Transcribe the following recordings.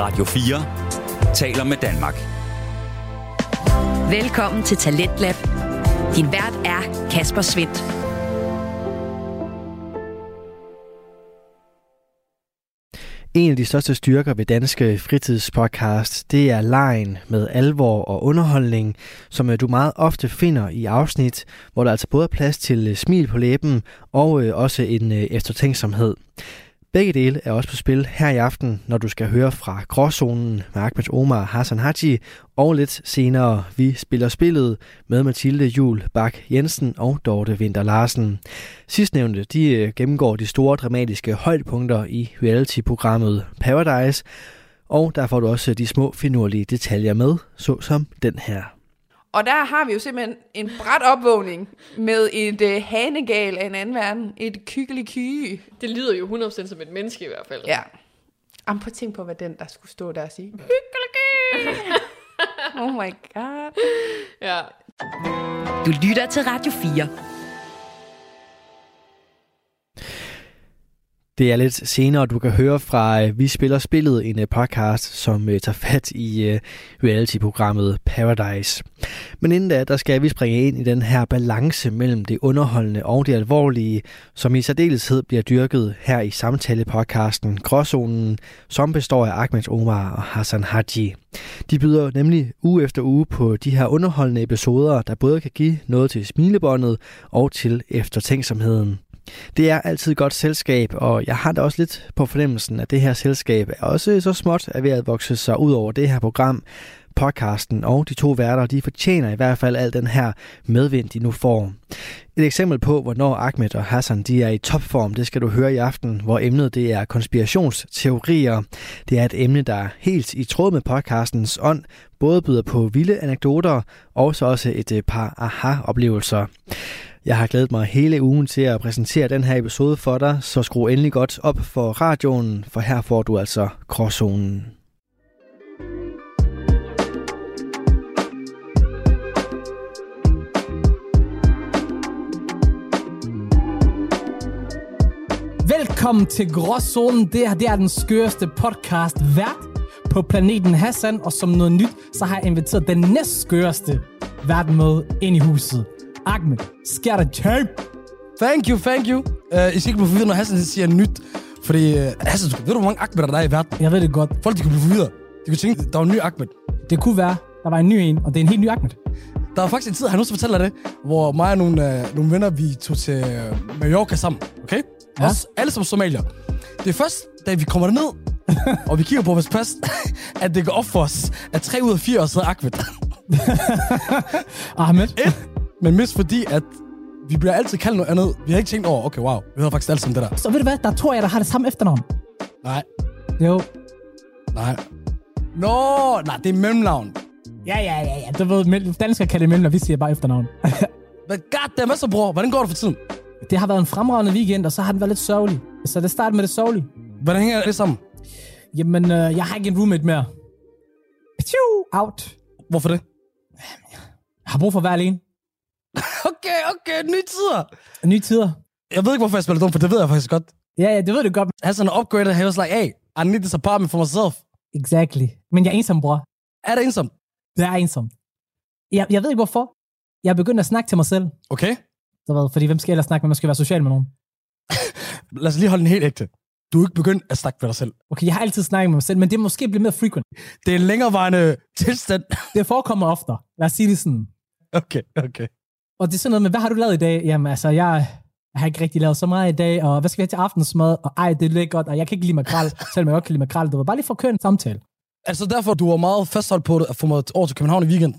Radio 4 taler med Danmark. Velkommen til Talentlab. Din vært er Kasper Svendt. En af de største styrker ved danske fritidspodcast, det er lejen med alvor og underholdning, som øh, du meget ofte finder i afsnit, hvor der altså både er plads til øh, smil på læben og øh, også en eftertænksomhed. Begge dele er også på spil her i aften, når du skal høre fra Gråzonen med Ahmed Omar Hassan Haji, og lidt senere Vi spiller spillet med Mathilde Jul Bak Jensen og Dorte Vinter Larsen. Sidstnævnte de øh, gennemgår de store dramatiske højdepunkter i reality-programmet Paradise, og der får du også øh, de små finurlige detaljer med, såsom den her. Og der har vi jo simpelthen en bræt opvågning med et uh, hanegal af en anden verden. Et kykkelig kyge. Det lyder jo 100% som et menneske i hvert fald. Ja. Am på tænk på, hvad den der skulle stå der og sige. Kykkelig Oh my god. Ja. Du lytter til Radio 4. Det er lidt senere, du kan høre fra øh, Vi Spiller Spillet, en øh, podcast, som øh, tager fat i reality-programmet Paradise. Men inden da, der skal vi springe ind i den her balance mellem det underholdende og det alvorlige, som i særdeleshed bliver dyrket her i samtale-podcasten Gråzonen, som består af Ahmed Omar og Hassan Haji. De byder nemlig uge efter uge på de her underholdende episoder, der både kan give noget til smilebåndet og til eftertænksomheden. Det er altid godt selskab, og jeg har da også lidt på fornemmelsen, at det her selskab er også så småt at ved at vokse sig ud over det her program. Podcasten og de to værter, de fortjener i hvert fald al den her medvind, de nu får. Et eksempel på, hvornår Ahmed og Hassan de er i topform, det skal du høre i aften, hvor emnet det er konspirationsteorier. Det er et emne, der er helt i tråd med podcastens ånd, både byder på vilde anekdoter og så også et øh, par aha-oplevelser. Jeg har glædet mig hele ugen til at præsentere den her episode for dig, så skru endelig godt op for radioen, for her får du altså Gråzonen. Velkommen til Gråzonen. Det her det er den skøreste podcast vært på planeten Hassan, og som noget nyt, så har jeg inviteret den næst skørste vært med ind i huset. Ahmed, sker der champ? Thank you, thank you. Uh, I skal ikke blive forvirret, når Hassan siger nyt. Fordi, uh, Hassan, ved du, hvor mange Ahmed der er i verden? Jeg ved det godt. Folk, de kunne blive forvirret. De kunne tænke, der var en ny Ahmed. Det kunne være, der var en ny en, og det er en helt ny Ahmed. Der var faktisk en tid, han også fortæller det, hvor mig og nogle, uh, nogle venner, vi tog til uh, Mallorca sammen. Okay? Ja. Også alle som somalier. Det er først, da vi kommer derned, og vi kigger på vores pas, at det går op for os, at tre ud af fire år er Ahmed. Ahmed? Et, men mest fordi, at vi bliver altid kaldt noget andet. Vi har ikke tænkt over, okay, wow, vi hedder faktisk alt som det der. Så ved du hvad, der tror jeg, der har det samme efternavn. Nej. Jo. Nej. Nå, nej, det er mellemnavn. Ja, ja, ja, ja. Du ved, danskere kalder det mellemnavn, vi siger bare efternavn. Men goddamn, hvad så, bror? Hvordan går det for tiden? Det har været en fremragende weekend, og så har den været lidt sørgelig. Så det starter med det sørgelige. Hvordan hænger det sammen? Jamen, øh, jeg har ikke en roommate mere. Phew, out. Hvorfor det? Jeg har brug for at være alene. Okay, okay, nye tider. Nye tider. Jeg ved ikke, hvorfor jeg spiller dum, for det ved jeg faktisk godt. Ja, ja, det ved du godt. Han sådan upgraded, he was like, hey, I need this apartment for myself. Exactly. Men jeg er ensom, bror. Er det ensom? Det er ensom. Jeg, jeg ved ikke, hvorfor. Jeg er begyndt at snakke til mig selv. Okay. Så hvad, fordi hvem skal ellers snakke med? Man skal være social med nogen. Lad os lige holde den helt ægte. Du er ikke begyndt at snakke med dig selv. Okay, jeg har altid snakket med mig selv, men det er måske blevet mere frequent. Det er en længerevarende tilstand. det forekommer oftere. Lad os sige det sådan. Okay, okay. Og det er sådan noget med, hvad har du lavet i dag? Jamen altså, jeg, jeg har ikke rigtig lavet så meget i dag, og hvad skal vi have til aftensmad? Og ej, det er godt, og jeg kan ikke lide makrel, selvom jeg godt kan lide makrel. Det var bare lige for at køre en samtale. Altså derfor, du var meget fastholdt på at få mig over til København i weekend?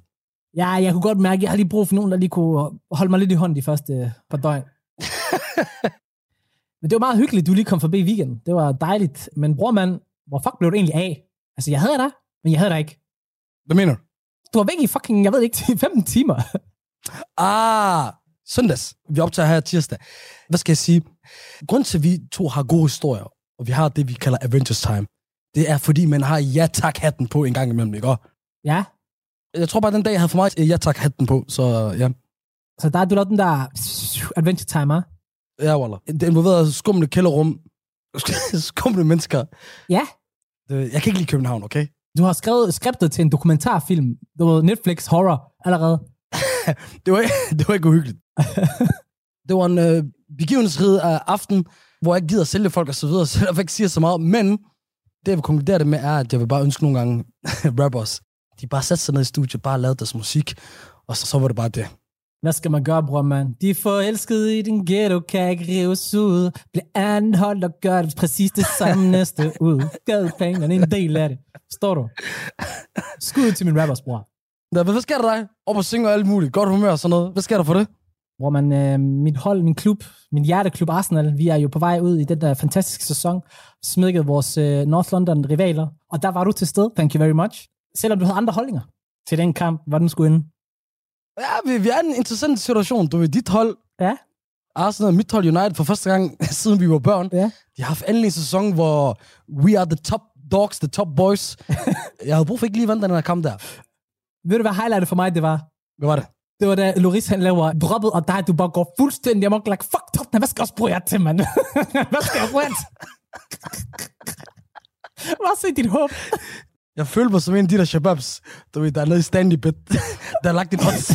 Ja, jeg kunne godt mærke, at jeg har lige brug for nogen, der lige kunne holde mig lidt i hånden de første par døgn. men det var meget hyggeligt, du lige kom forbi i weekenden. Det var dejligt. Men bror mand, hvor fuck blev du egentlig af? Altså, jeg havde dig, men jeg havde dig ikke. Hvad mener du? Du var væk i fucking, jeg ved ikke, 15 timer. Ah, søndags. Vi optager her tirsdag. Hvad skal jeg sige? Grunden til, at vi to har gode historier, og vi har det, vi kalder Avengers Time, det er, fordi man har ja tak hatten på en gang imellem, ikke? Ja. Jeg tror bare, den dag, jeg havde for mig ja tak hatten på, så ja. Så der er du lavet den der Adventure Time, ah? Ja, Waller. Det involverer skumle kælderrum, skumle mennesker. Ja. Jeg kan ikke lide København, okay? Du har skrevet skriptet til en dokumentarfilm. Det var Netflix horror allerede. Det var, det var ikke uhyggeligt. det var en øh, begivenhedsrig af aften, hvor jeg ikke gider sælge folk og så videre, så derfor ikke siger så meget. Men det, jeg vil konkludere det med, er, at jeg vil bare ønske nogle gange rappers, de bare satte sig ned i studiet, bare lavede deres musik, og så, så var det bare det. Hvad skal man gøre, bror, mand? De er forelskede i din ghetto, kan ikke rives ud. Bliv anholdt og gør det præcis det samme næste ud. Gadeplanerne er en del af det. Står du? Skud til min rappers, bror. Nå, hvad sker der dig? Op og synge og alt muligt. Godt humør og sådan noget. Hvad sker der for det? Hvor man, øh, mit hold, min klub, min hjerteklub Arsenal, vi er jo på vej ud i den der fantastiske sæson, smækket vores øh, North London rivaler, og der var du til stede, thank you very much. Selvom du havde andre holdninger til den kamp, hvor den skulle inde. Ja, vi, vi er i en interessant situation. Du ved, dit hold, Ja. Arsenal, mit hold United, for første gang siden vi var børn, Ja. de har haft endelig en sæson, hvor we are the top dogs, the top boys. jeg havde brug for ikke lige at vinde den her kamp der. Ved du, hvad highlightet for mig det var? Hvad var det? Det var da Loris han laver droppet, og dig, du bare går fuldstændig amok, like, fuck Tottenham, hvad skal jeg også bruge jer til, mand? hvad skal jeg bruge jer til? Hvad se dit håb? Jeg følte mig som en af de der shababs, du ved, der er nede i standy bit, der har lagt din odds.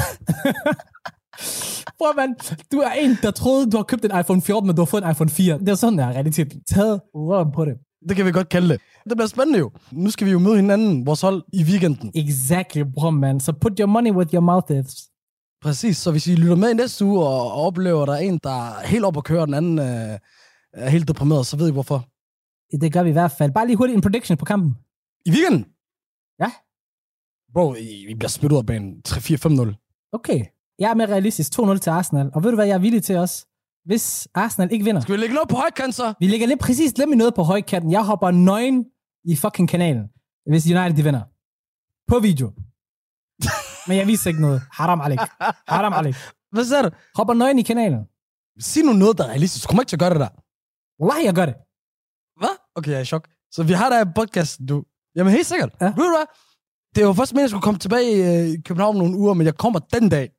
Bror, man, du er en, der troede, du har købt en iPhone 14, men du har fået en iPhone 4. Det er sådan, der er realiteten. Taget røven på det. Det kan vi godt kalde det. Det bliver spændende jo. Nu skal vi jo møde hinanden, vores hold, i weekenden. Exactly, bror, man. Så put your money with your mouth is. Præcis, så hvis I lytter med i næste uge og, og oplever, at der er en, der er helt op at køre, og den anden øh, er helt deprimeret, så ved I hvorfor. Det gør vi i hvert fald. Bare lige hurtigt en prediction på kampen. I weekenden? Ja. Bro, I, I bliver smidt ud af banen 3-4-5-0. Okay. Jeg er mere realistisk 2-0 til Arsenal. Og ved du hvad, jeg er villig til også? Hvis Arsenal ikke vinder. Skal vi lægge noget på højkant så? Vi ligger lidt præcis med noget på højkanten. Jeg hopper nøgen i fucking kanalen, hvis United de vinder. På video. Men jeg viser ikke noget. Haram alik. Haram alik. Hvad sagde du? Hopper nøgen i kanalen. Sig nu noget, der er realistisk. Kommer ikke til at gøre det der. Wallahi, jeg gør det. Hvad? Okay, jeg er i chok. Så vi har der en podcast, du. Jamen helt sikkert. Ja. Ved du hvad? Det var først meningen, at jeg skulle komme tilbage i øh, København nogle uger, men jeg kommer den dag.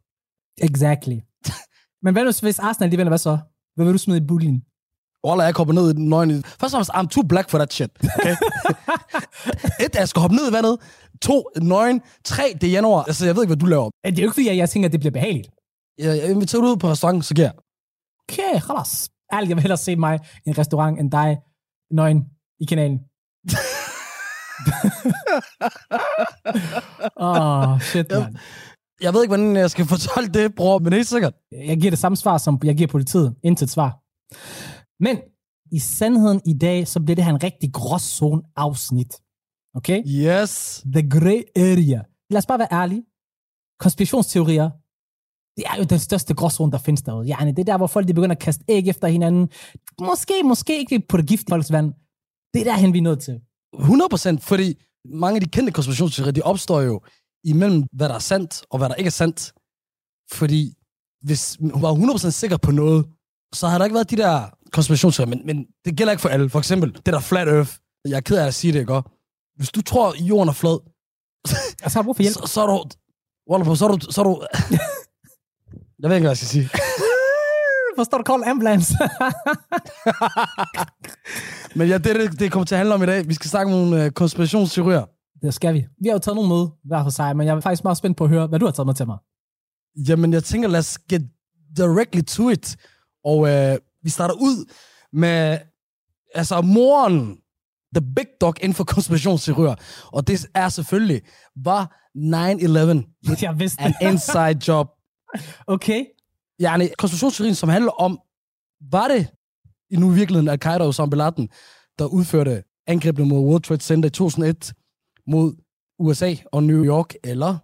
Exactly. Men hvad nu, hvis Arsenal vinder, hvad så? Hvad vil du smide i bullen? Wallah, jeg kommer ned i den nøgne. Først og fremmest, I'm too black for that shit. Okay? Et, jeg skal hoppe ned i vandet. To, nøgen. Tre, det er januar. Altså, jeg ved ikke, hvad du laver. Det er jo ikke, fordi jeg, jeg tænker, at det bliver behageligt. Jeg, jeg inviterer dig ud på restaurant, så giver. Okay, khalas. Ærligt, jeg vil hellere se mig i en restaurant, end dig nøgen i kanalen. Åh, oh, shit, man. Jeg ved ikke, hvordan jeg skal fortolke det, bror, men helt sikkert. Jeg giver det samme svar, som jeg giver politiet. Intet svar. Men i sandheden i dag, så bliver det her en rigtig gråzone afsnit. Okay? Yes. The gray area. Lad os bare være ærlige. Konspirationsteorier, det er jo den største gråzone, der findes derude. Ja, det er der, hvor folk de begynder at kaste æg efter hinanden. Måske, måske ikke på det gift folks vand. Det er derhen, vi er nødt til. 100 procent, fordi mange af de kendte konspirationsteorier, de opstår jo imellem, hvad der er sandt, og hvad der ikke er sandt. Fordi hvis hun var 100 procent sikker på noget, så har der ikke været de der konspirationsteorier, men, men det gælder ikke for alle. For eksempel, det der flat earth. Jeg er ked af at sige det, ikke? Hvis du tror, jorden er flad, Og så har du brug for hjælp. så, så er du... Wallah, så er du... Så er du jeg ved ikke, hvad jeg skal sige. Forstår du, call ambulance? Men ja, det, det, det kommer til at handle om i dag. Vi skal snakke om nogle øh, konspirationsteorier. Det skal vi. Vi har jo taget nogle med hver for sig, men jeg er faktisk meget spændt på at høre, hvad du har taget med til mig. Jamen, jeg tænker, lad os get directly to it. Og øh, vi starter ud med, altså, moren, the big dog inden for konspirationsteorier. Og det er selvfølgelig, var 9-11 Jeg vidste an inside job. Okay. Yani, konspirationsteorien, som handler om, var det i nu i virkeligheden Al-Qaida og Osama Bin Laden, der udførte angrebene mod World Trade Center i 2001 mod USA og New York, eller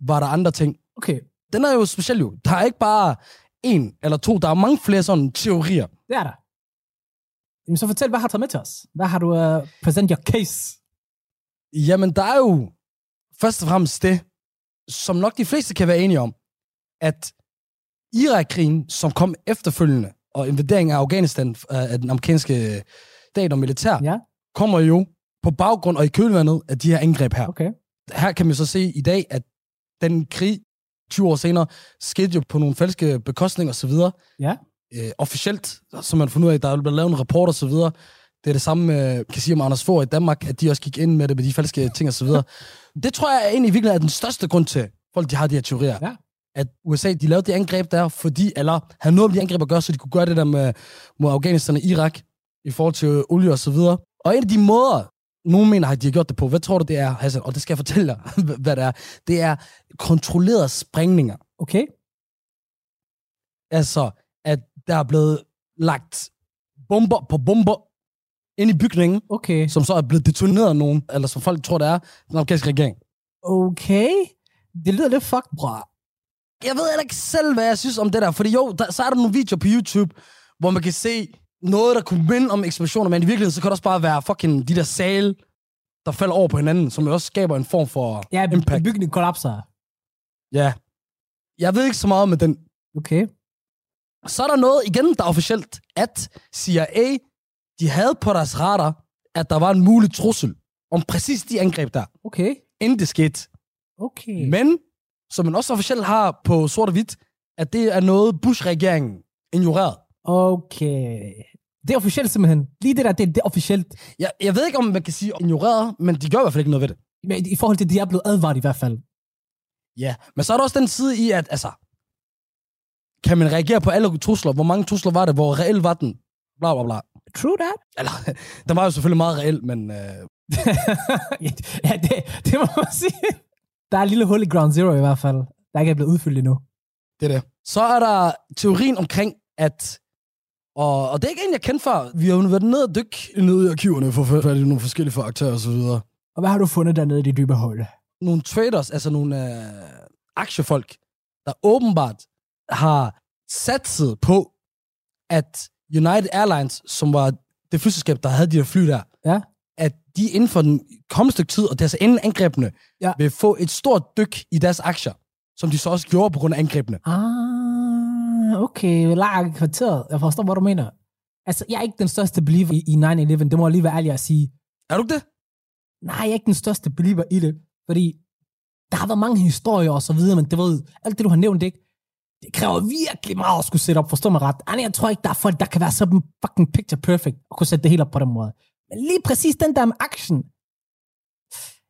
var der andre ting? Okay, den er jo speciel jo. Der er ikke bare en eller to, der er mange flere sådan teorier. det er der. Jamen, så fortæl, hvad har du taget med til os? Hvad har du uh, present your case? Jamen, der er jo først og fremmest det, som nok de fleste kan være enige om, at Irak-krigen, som kom efterfølgende, og invaderingen af Afghanistan øh, af den amerikanske stat og militær, Ja, kommer jo på baggrund og i kølvandet af de her angreb her. okay. Her kan man så se i dag, at den krig 20 år senere skete jo på nogle falske bekostninger osv. Ja. Øh, officielt, så man fundet ud af, at der er blevet lavet en rapport og så videre, Det er det samme, øh, kan sige om Anders Fogh i Danmark, at de også gik ind med det med de falske ting og så videre. det tror jeg egentlig virkelig er den største grund til, folk de har de her teorier. Ja. At USA, de lavede det angreb der, fordi, eller havde noget med de angreb at gøre, så de kunne gøre det der med, mod Afghanistan og Irak, i forhold til olie og så videre. Og en af de måder, nogen mener, at de har gjort det på, hvad tror du det er, Hassan? Og det skal jeg fortælle dig, hvad det er. Det er kontrollerede sprængninger. Okay. Altså, at der er blevet lagt bomber på bomber ind i bygningen, Okay. som så er blevet detoneret af nogen, eller som folk tror, det er, den afghanske regering. Okay. Det lyder lidt fucked, bror. Jeg ved heller ikke selv, hvad jeg synes om det der, fordi jo, der, så er der nogle videoer på YouTube, hvor man kan se noget, der kunne minde om eksplosioner, men i virkeligheden, så kan det også bare være fucking de der sale, der falder over på hinanden, som jo også skaber en form for Ja, impact. bygningen kollapser. Ja. Jeg ved ikke så meget med den. Okay. Så er der noget, igen, der er officielt, at CIA, de havde på deres radar, at der var en mulig trussel om præcis de angreb der, Okay. inden det skete. Okay. Men, som man også officielt har på sort og hvidt, at det er noget Bush-regeringen ignoreret. Okay. Det er officielt simpelthen. Lige det der, det, det er officielt. Jeg, jeg ved ikke, om man kan sige ignoreret, men de gør i hvert fald ikke noget ved det. Men i forhold til, at de er blevet advaret i hvert fald. Ja, men så er der også den side i, at altså, kan man reagere på alle trusler? Hvor mange trusler var det? Hvor reelt var den? Bla, bla, bla. True that. Eller, den var jo selvfølgelig meget reel, men øh, ja, det, det må man sige. Der er et lille hul i Ground Zero i hvert fald, der ikke er blevet udfyldt endnu. det er det. Så er der teorien omkring, at og, og det er ikke en, jeg kendte før. Vi har jo været nede og dykke nede i arkiverne for at fat i nogle forskellige aktører og så videre. Og hvad har du fundet dernede i de dybe huller? Nogle traders, altså nogle øh, aktiefolk, der åbenbart har satset på, at United Airlines, som var det flyselskab, der havde de der fly der, Ja. at de inden for den kommende stykke tid, og det er altså inden angrebene, Ja. vil få et stort dyk i deres aktier, som de så også gjorde på grund af angrebene. Ah, okay. Lag kvarteret. Jeg forstår, hvad du mener. Altså, jeg er ikke den største believer i, i 9-11. Det må jeg lige være ærlig at sige. Er du ikke det? Nej, jeg er ikke den største believer i det. Fordi der har været mange historier og så videre, men det ved, alt det, du har nævnt, ikke? Det kræver virkelig meget at skulle sætte op, forstå mig ret. Ej, jeg tror ikke, der er folk, der kan være så fucking picture perfect og kunne sætte det hele op på den måde. Men lige præcis den der med action.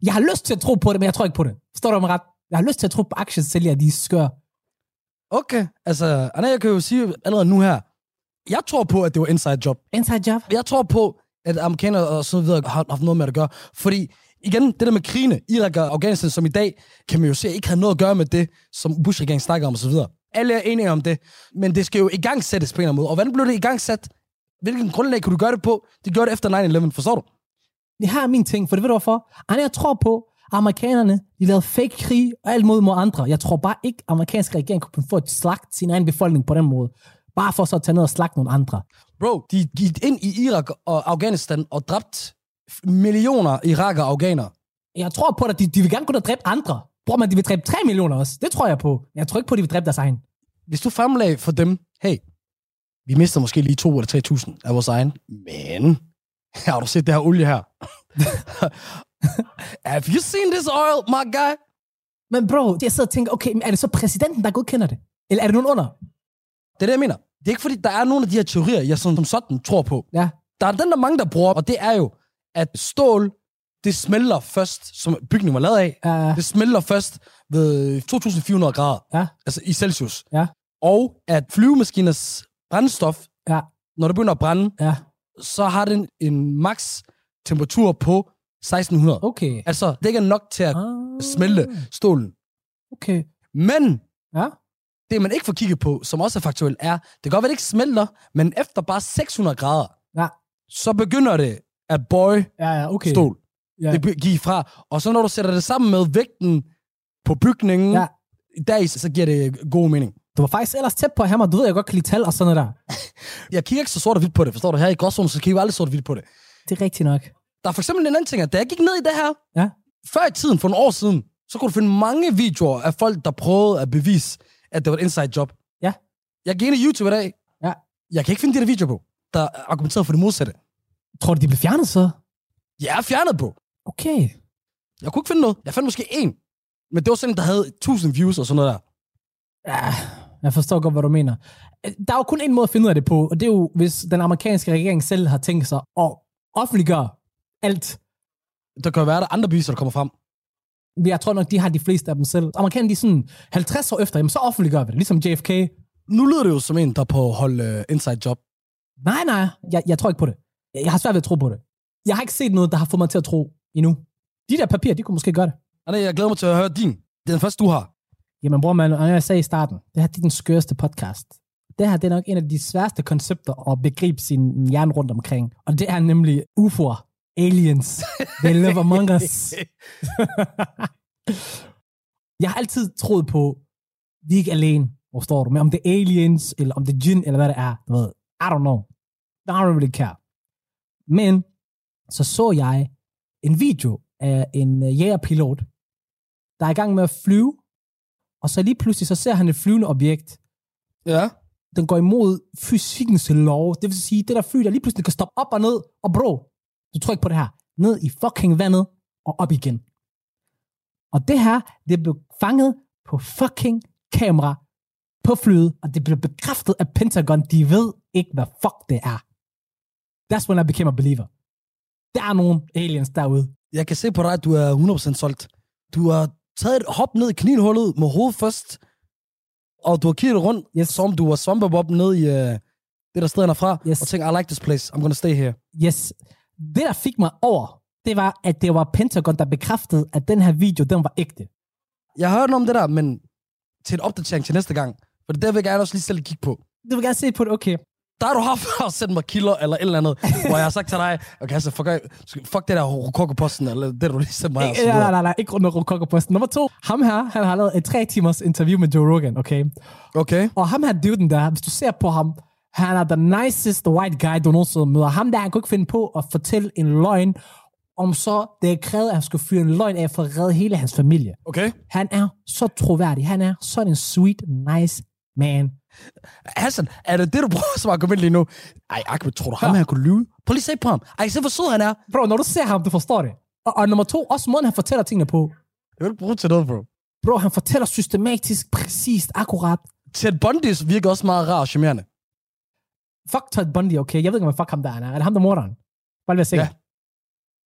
Jeg har lyst til at tro på det, men jeg tror ikke på det. Forstår du mig ret? Jeg har lyst til at tro på aktiesælgere, de er skør. Okay, altså, Anna, jeg kan jo sige allerede nu her, jeg tror på, at det var inside job. Inside job? Jeg tror på, at amerikanere og så videre har haft noget med det at gøre. Fordi, igen, det der med krigene, Irak og Afghanistan, som i dag, kan man jo se, ikke har noget at gøre med det, som Bush-regeringen snakker om og så videre. Alle er enige om det, men det skal jo i gang sættes på en eller anden måde. Og hvordan blev det i gang sat? Hvilken grundlag kunne du gøre det på? De gjorde det efter 9-11, forstår du? Det her er min ting, for det ved du hvorfor? Ej, jeg tror på, amerikanerne, de lavede fake krig og alt mod mod andre. Jeg tror bare ikke, at amerikanske regering kunne få et slagt sin egen befolkning på den måde. Bare for så at tage ned og slagte nogle andre. Bro, de gik ind i Irak og Afghanistan og dræbt millioner irakere og afghanere. Jeg tror på, at de, de vil gerne kunne dræbe andre. Bror, man, de vil dræbe 3 millioner også. Det tror jeg på. Jeg tror ikke på, at de vil dræbe deres egen. Hvis du fremlagde for dem, hey, vi mister måske lige 2 eller 3.000 af vores egen, men har du set det her olie her? Have you seen this oil, my guy? Men bro, jeg sidder og tænker, okay, men er det så præsidenten, der godkender det? Eller er det nogen under? Det er det, jeg mener. Det er ikke fordi, der er nogle af de her teorier, jeg som, som sådan tror på. Ja. Der er den, der mange, der bruger, og det er jo, at stål, det smelter først, som bygningen var lavet af, Uh, det smelter først ved 2400 grader, Ja. altså i Celsius. Ja. Og at flyvemaskiners brændstof, Ja. når det begynder at brænde, ja, så har den en max temperatur på 1600. okay. Altså, det ikke er nok til at Ah, smelte stålen. Okay. Men Ja. det, man ikke får kigget på, som også er faktuelt, er, det kan godt være, det ikke smelter, men efter bare 600 grader, Ja. så begynder det at bøje Ja, ja, okay. stål. Ja. Det giver fra. Og så når du sætter det sammen med vægten på bygningen, Ja. der så giver det god mening. Du var faktisk ellers tæt på at have mig. Du ved, jeg godt kan lide tal og sådan noget der. Jeg kigger ikke så sort og hvidt på det, forstår du? Her i gråzonen, så kigger jeg aldrig sort og hvidt på det. Det er rigtigt nok. Der er for eksempel en anden ting, at da jeg gik ned i det her, Ja. før i tiden, for nogle år siden, så kunne du finde mange videoer af folk, der prøvede at bevise, at det var et inside job. Ja. Jeg gik ind i YouTube i dag. Ja. Jeg kan ikke finde de der videoer på, der argumenterede for det modsatte. Tror du, de blev fjernet så? Jeg er fjernet på. Okay. Jeg kunne ikke finde noget. Jeg fandt måske en. Men det var sådan der havde 1000 views og sådan noget der. Ja, jeg forstår godt, hvad du mener. Der er jo kun en måde at finde ud af det på, og det er jo, hvis den amerikanske regering selv har tænkt sig at offentliggør alt. Der kan jo være, der er andre beviser, der kommer frem. Jeg tror nok, de har de fleste af dem selv. Amerikanerne, de er sådan 50 år efter, jamen, så offentliggør vi det, ligesom JFK. Nu lyder det jo som en, der er på hold uh, inside job. Nej, nej, jeg, jeg tror ikke på det. Jeg, jeg har svært ved at tro på det. Jeg har ikke set noget, der har fået mig til at tro endnu. De der papirer, de kunne måske gøre det. Anna, jeg glæder mig til at høre din. Det er den første, du har. Jamen bror, man, og jeg sagde i starten, det her det er den skørste podcast. Det her det er nok en af de sværeste koncepter at begribe sin hjerne rundt omkring. Og det er nemlig UFO'er. Aliens. They live among us. jeg har altid troet på, vi er ikke alene, forstår du? Men om det er aliens, eller om det er jinn, eller hvad det er, du ved, I don't know. I don't really care. Men så så jeg en video af en øh, jægerpilot, der er i gang med at flyve, og så lige pludselig så ser han et flyvende objekt. Ja. Den går imod fysikkens lov. Det vil sige, det der fly, der lige pludselig kan stoppe op og ned, og bro, du tror ikke på det her, ned i fucking vandet og op igen. Og det her, det blev fanget på fucking kamera på flyet, og det blev bekræftet af Pentagon. De ved ikke, hvad fuck det er. That's when I became a believer. Der er nogle aliens derude. Jeg kan se på dig, at du er 100% solgt. Du har taget et hop ned i kninhullet med hovedet først, og du har kigget rundt, Yes. som du var svampebob ned i uh, det der sted fra, Yes. og tænkt, I like this place, I'm gonna stay here. Yes. Det, der fik mig over, det var, at det var Pentagon, der bekræftede, at den her video, den var ægte. Jeg har hørt om det der, men til en opdatering til næste gang, for det der vil jeg gerne også lige selv kigge på. Du vil gerne se på det, okay. Der har du haft at sende mig kilder eller et eller andet, hvor jeg har sagt til dig, okay, så fuck, fuck det der rokokoposten, eller det du lige sendte mig. så Nej, nej, nej, ikke rundt Rokokoposten. Nummer to, ham her, han har lavet et tre timers interview med Joe Rogan, okay? Okay. Og ham her duden der, hvis du ser på ham, han er the nicest white guy, du nogensinde møder. Ham der, han kunne ikke finde på at fortælle en løgn, om så det er krævet, at han skulle fyre en løgn af for at redde hele hans familie. Okay. Han er så troværdig. Han er sådan en sweet, nice man. Hassan, er det det, du bruger som argument lige nu? Ej, Ahmed, tror du, ham Ja. her kunne lyve? Prøv lige at se på ham. Ej, se hvor sød han er. Bro, når du ser ham, du forstår det. Og, og nummer to, også måden, han fortæller tingene på. Jeg vil bruge til noget, bro. Bro, han fortæller systematisk, præcist, akkurat. Ted Bundy virker også meget rar og charmerende. Fuck Todd Bundy, okay? Jeg ved ikke, om fuck ham der er. Er det ham, der er morderen? Bare være sikker.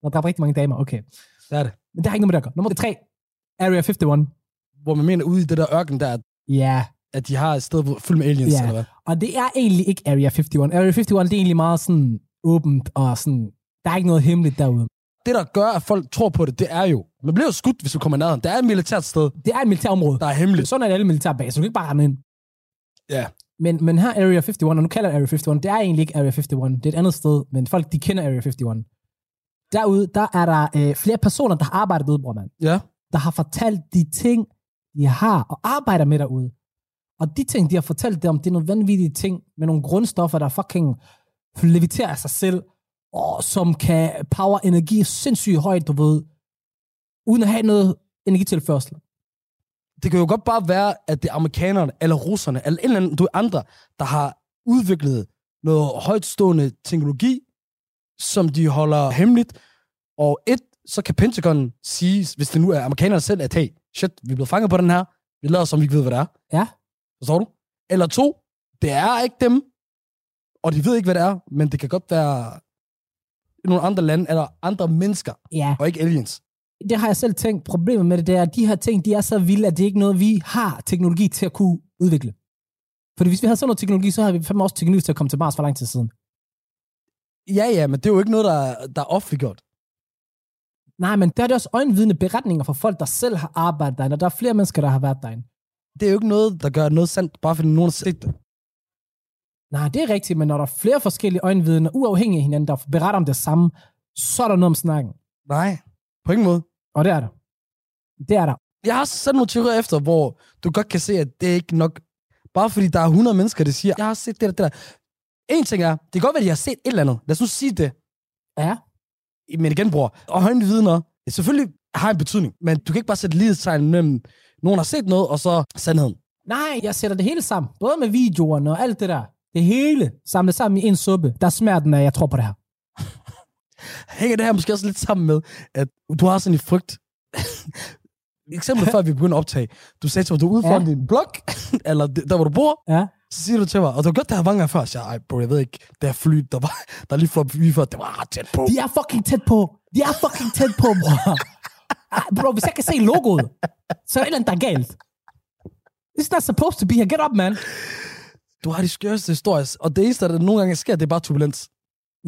Ja. Der er rigtig mange damer, okay. Det er det. Men det har ikke noget med det at gøre. Nummer tre, Area 51. Hvor man mener ude i det der ørken der, Ja, at de har et sted fyldt med aliens, Ja. eller hvad? og det er egentlig ikke Area 51. Area 51, det er egentlig meget sådan åbent, og sådan, der er ikke noget hemmeligt derude. Det, der gør, at folk tror på det, det er jo, man bliver jo skudt, hvis du kommer ned. Det er et militært sted, Det er et militærområde. der er hemmeligt. Sådan er det alle militærbaser. Du kan ikke bare rende ind. Ja. Men, men her Area 51, og nu kalder jeg Area 51, det er egentlig ikke Area 51, det er et andet sted, men folk, de kender Area 51. Derude, der er der øh, flere personer, der har arbejdet ude, bror mand. Ja. der har fortalt de ting, de har og arbejder med derude. Og de ting, de har fortalt dem, det er nogle vanvittige ting med nogle grundstoffer, der fucking leviterer af sig selv, og som kan power energi sindssygt højt, du ved, uden at have noget energitilførsel. Det kan jo godt bare være, at det er amerikanerne, eller russerne, eller en eller anden, du andre, der har udviklet noget højtstående teknologi, som de holder hemmeligt. Og et, så kan Pentagon sige, hvis det nu er amerikanerne selv, at hey, shit, vi er blevet fanget på den her, vi lader som, vi ikke ved, hvad det er. Ja. Forstår du? Eller to, det er ikke dem, og de ved ikke, hvad det er, men det kan godt være nogle andre lande, eller andre mennesker, Ja, og ikke aliens. Det har jeg selv tænkt. Problemet med det, det er, at de her ting, de er så vilde, at det ikke er noget, vi har teknologi til at kunne udvikle. Fordi hvis vi havde sådan noget teknologi, så havde vi fandme også teknologi til at komme til Mars for lang tid siden. Ja, ja, men det er jo ikke noget, der, der er offentliggjort. Nej, men der er det også øjenvidende beretninger fra folk, der selv har arbejdet derinde, og der er flere mennesker, der har været derinde. Det er jo ikke noget, der gør noget sandt, bare fordi nogen har set det. Nej, det er rigtigt, men når der er flere forskellige øjenvidner, uafhængige af hinanden, der beretter om det samme, så er der noget om snakken. Nej, på ingen måde. Og det er der. Det er der. Jeg har sat nogle teorier efter, hvor du godt kan se, at det er ikke nok. Bare fordi der er 100 mennesker, der siger, jeg har set det der, det der. En ting er, det kan godt være, at de har set et eller andet. Lad os nu sige det. Ja. Men igen, bror, og højnevidner, det selvfølgelig har en betydning, men du kan ikke bare sætte lighedstegn mellem, nogen har set noget, og så sandheden. Nej, jeg sætter det hele sammen. Både med videoerne og alt det der. Det hele samlet sammen i en suppe. Der smager den af, jeg tror på det her. Hænger det her måske også lidt sammen med, at du har sådan en frygt. Eksempel før vi begyndte at optage. Du sagde til mig, du er ude foran Ja. din blok, eller der, hvor du bor, Ja. Så siger du til mig, og du har gjort det her mange gange før, så jeg, ej bro, jeg ved ikke, det her fly, der, var, der lige fløj lige før, det var ret tæt på. De er fucking tæt på. De er fucking tæt på, bro. Ah, Bro, hvis jeg kan se logoet, så er der et eller andet, der er galt. It's not supposed to be here. Get up, man. Du har de skørste historier, og det eneste, der nogle gange sker, det er bare turbulens.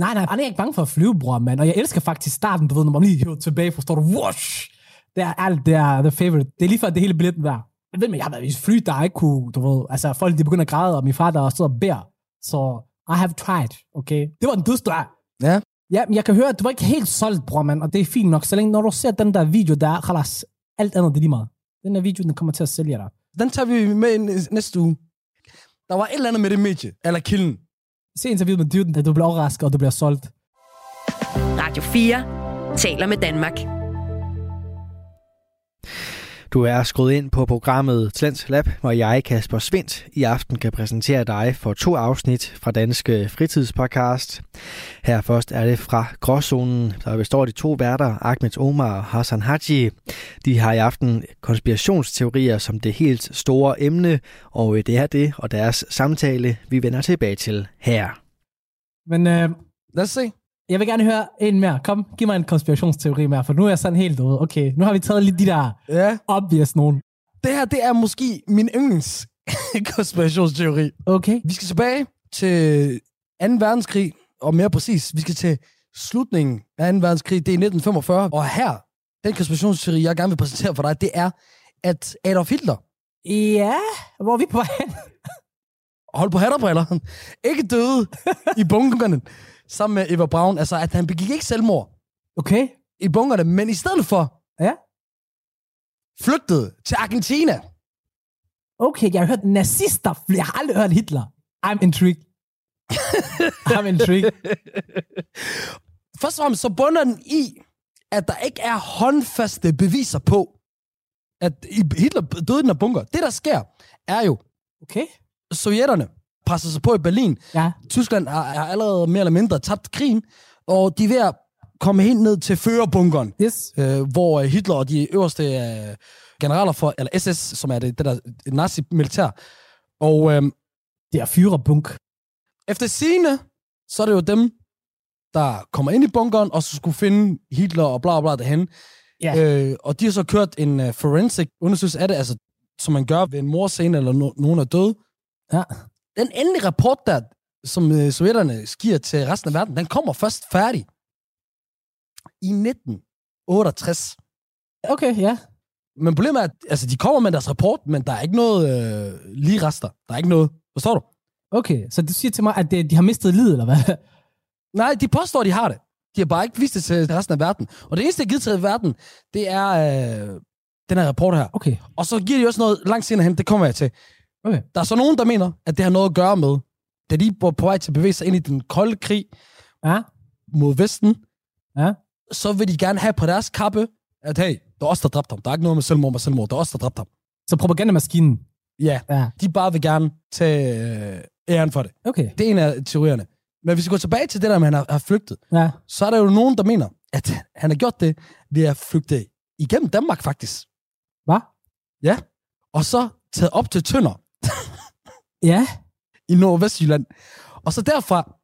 Nej, nej, han er ikke bange for at flyve, bror, mand. Og jeg elsker faktisk starten, du ved, når man lige hiver tilbage, forstår du? Whoosh! Det er alt, det er the favorite. Det er lige før, det hele billetten værd. Jeg ved, men jeg har været i fly, der ikke kunne, du ved, altså folk, de begynder at græde, og min far, der stod og beder. Så I have tried, okay? Det var en dødsdør. Ja. Ja, men jeg kan høre, at du var ikke helt solgt, bror, mand, og det er fint nok. Så længe, når du ser den der video, der er, khalas, alt andet, det er lige meget. Den der video, den kommer til at sælge dig. Den tager vi med næste uge. Der var et eller andet med det medie, eller kilden. Se interviewet med Dyden, da du bliver overrasket, og du bliver solgt. Radio 4 taler med Danmark. Du er skruet ind på programmet Talent Lab, hvor jeg, Kasper Svindt, i aften kan præsentere dig for to afsnit fra Danske Fritidspodcast. Her først er det fra Gråzonen, der består de to værter, Ahmed Omar og Hassan Haji. De har i aften konspirationsteorier som det helt store emne, og øh, det er det og deres samtale, vi vender tilbage til her. Men uh, Lad os se jeg vil gerne høre en mere. Kom, giv mig en konspirationsteori mere, for nu er jeg sådan helt ude. Okay, nu har vi taget lige de der Ja. obvious nogen. Det her, det er måske min yndlings konspirationsteori. Okay. Vi skal tilbage til 2. verdenskrig, og mere præcis, vi skal til slutningen af 2. verdenskrig, det er i 1945. Og her, den konspirationsteori, jeg gerne vil præsentere for dig, det er, at Adolf Hitler, Ja, hvor er vi på vej hen? hold på hatterbriller, ikke døde i bunkerne sammen med Eva Braun. Altså, at han begik ikke selvmord Okay. i bunkerne, men i stedet for Ja. flygtede til Argentina. Okay, jeg har hørt nazister. fly- Jeg har aldrig hørt Hitler. I'm intrigued. I'm intrigued. Først og fremmest så bunder den i, at der ikke er håndfaste beviser på, at Hitler døde i den her bunker. Det, der sker, er jo, Okay. sovjetterne presser sig på i Berlin. Ja. Tyskland har, har allerede mere eller mindre tabt krigen, og de er ved at komme helt ned til førerbunkeren, Yes. øh, hvor øh, Hitler og de øverste øh, generaler for, eller SS, som er det, det der nazi-militær, og øh, Det er fyrerbunk. efter sine, så er det jo dem, der kommer ind i bunkeren, og så skulle finde Hitler og bla bla derhen. Ja. Øh, og de har så kørt en uh, forensic undersøgelse af det, altså, som man gør ved en morscene, eller no- nogen er død. Ja. Den endelige rapport der, som uh, sovjetterne skiver til resten af verden, den kommer først færdig i 1968. Okay, ja. Men problemet er, at altså, de kommer med deres rapport, men der er ikke noget øh, lige rester. Der er ikke noget. Forstår du? Okay, så du siger til mig, at det, de har mistet lid, eller hvad? Nej, de påstår, de har det. De har bare ikke vist det til resten af verden. Og det eneste, der er givet til verden, det er øh, den her rapport her. Okay. Og så giver de også noget langt senere hen, det kommer jeg til. Okay. Der er så nogen, der mener, at det har noget at gøre med, da de var på vej til at bevæge sig ind i den kolde krig Ja. mod Vesten, Ja. så vil de gerne have på deres kappe, at hey, det er os, der dræbte ham. Der er ikke noget med selvmord med selvmord. Det er os, der dræbte ham. Så propagandamaskinen. Ja, Ja. de bare vil gerne tage øh, æren for det. Okay. Det er en af teorierne. Men hvis vi går tilbage til det der med, at han har, har flygtet, Ja. så er der jo nogen, der mener, at han har gjort det ved at flygte igennem Danmark, faktisk. Hvad? Ja. Og så taget op til Tønder Ja. i Nordvestjylland. Og så derfra,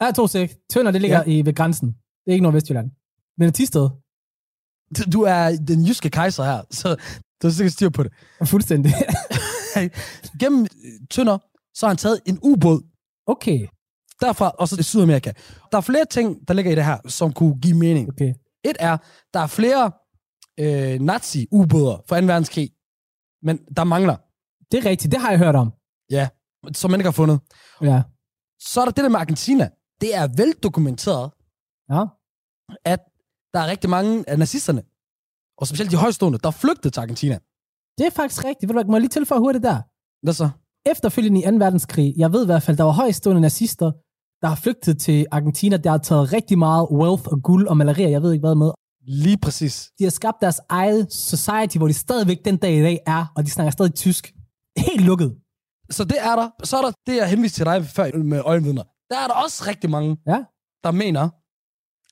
Ja, to sek. Tønder, det ligger ja. i, ved grænsen. Det er ikke Nordvestjylland. Men Tisted. d- du er den jyske kejser her, så du har sikkert styr på det. Fuldstændig. Gennem øh, Tønder, så har han taget en ubåd okay. derfra, og så til Sydamerika. Der er flere ting, der ligger i det her, som kunne give mening. Okay. Et er, der er flere øh, nazi-ubåder fra 2. verdenskrig, men der mangler, Det er rigtigt. Det har jeg hørt om. ja, som man ikke har fundet. Ja. Så er der det der med Argentina. Det er veldokumenteret, Ja. at der er rigtig mange af nazisterne, og specielt de højstående, der er flygtet til Argentina. Det er faktisk rigtigt. Ved du må jeg lige tilføje hurtigt der? Hvad så? Efterfølgende i 2. verdenskrig, jeg ved i hvert fald, der var højstående nazister, der har flygtet til Argentina, der har taget rigtig meget wealth og guld og malerier, jeg ved ikke hvad med. Lige præcis. De har skabt deres eget society, hvor de stadigvæk den dag i dag er, og de snakker stadig tysk. Helt lukket. Så det er der. Så er der det, jeg henviste til dig før med øjenvidner. Der er der også rigtig mange, Ja. der mener,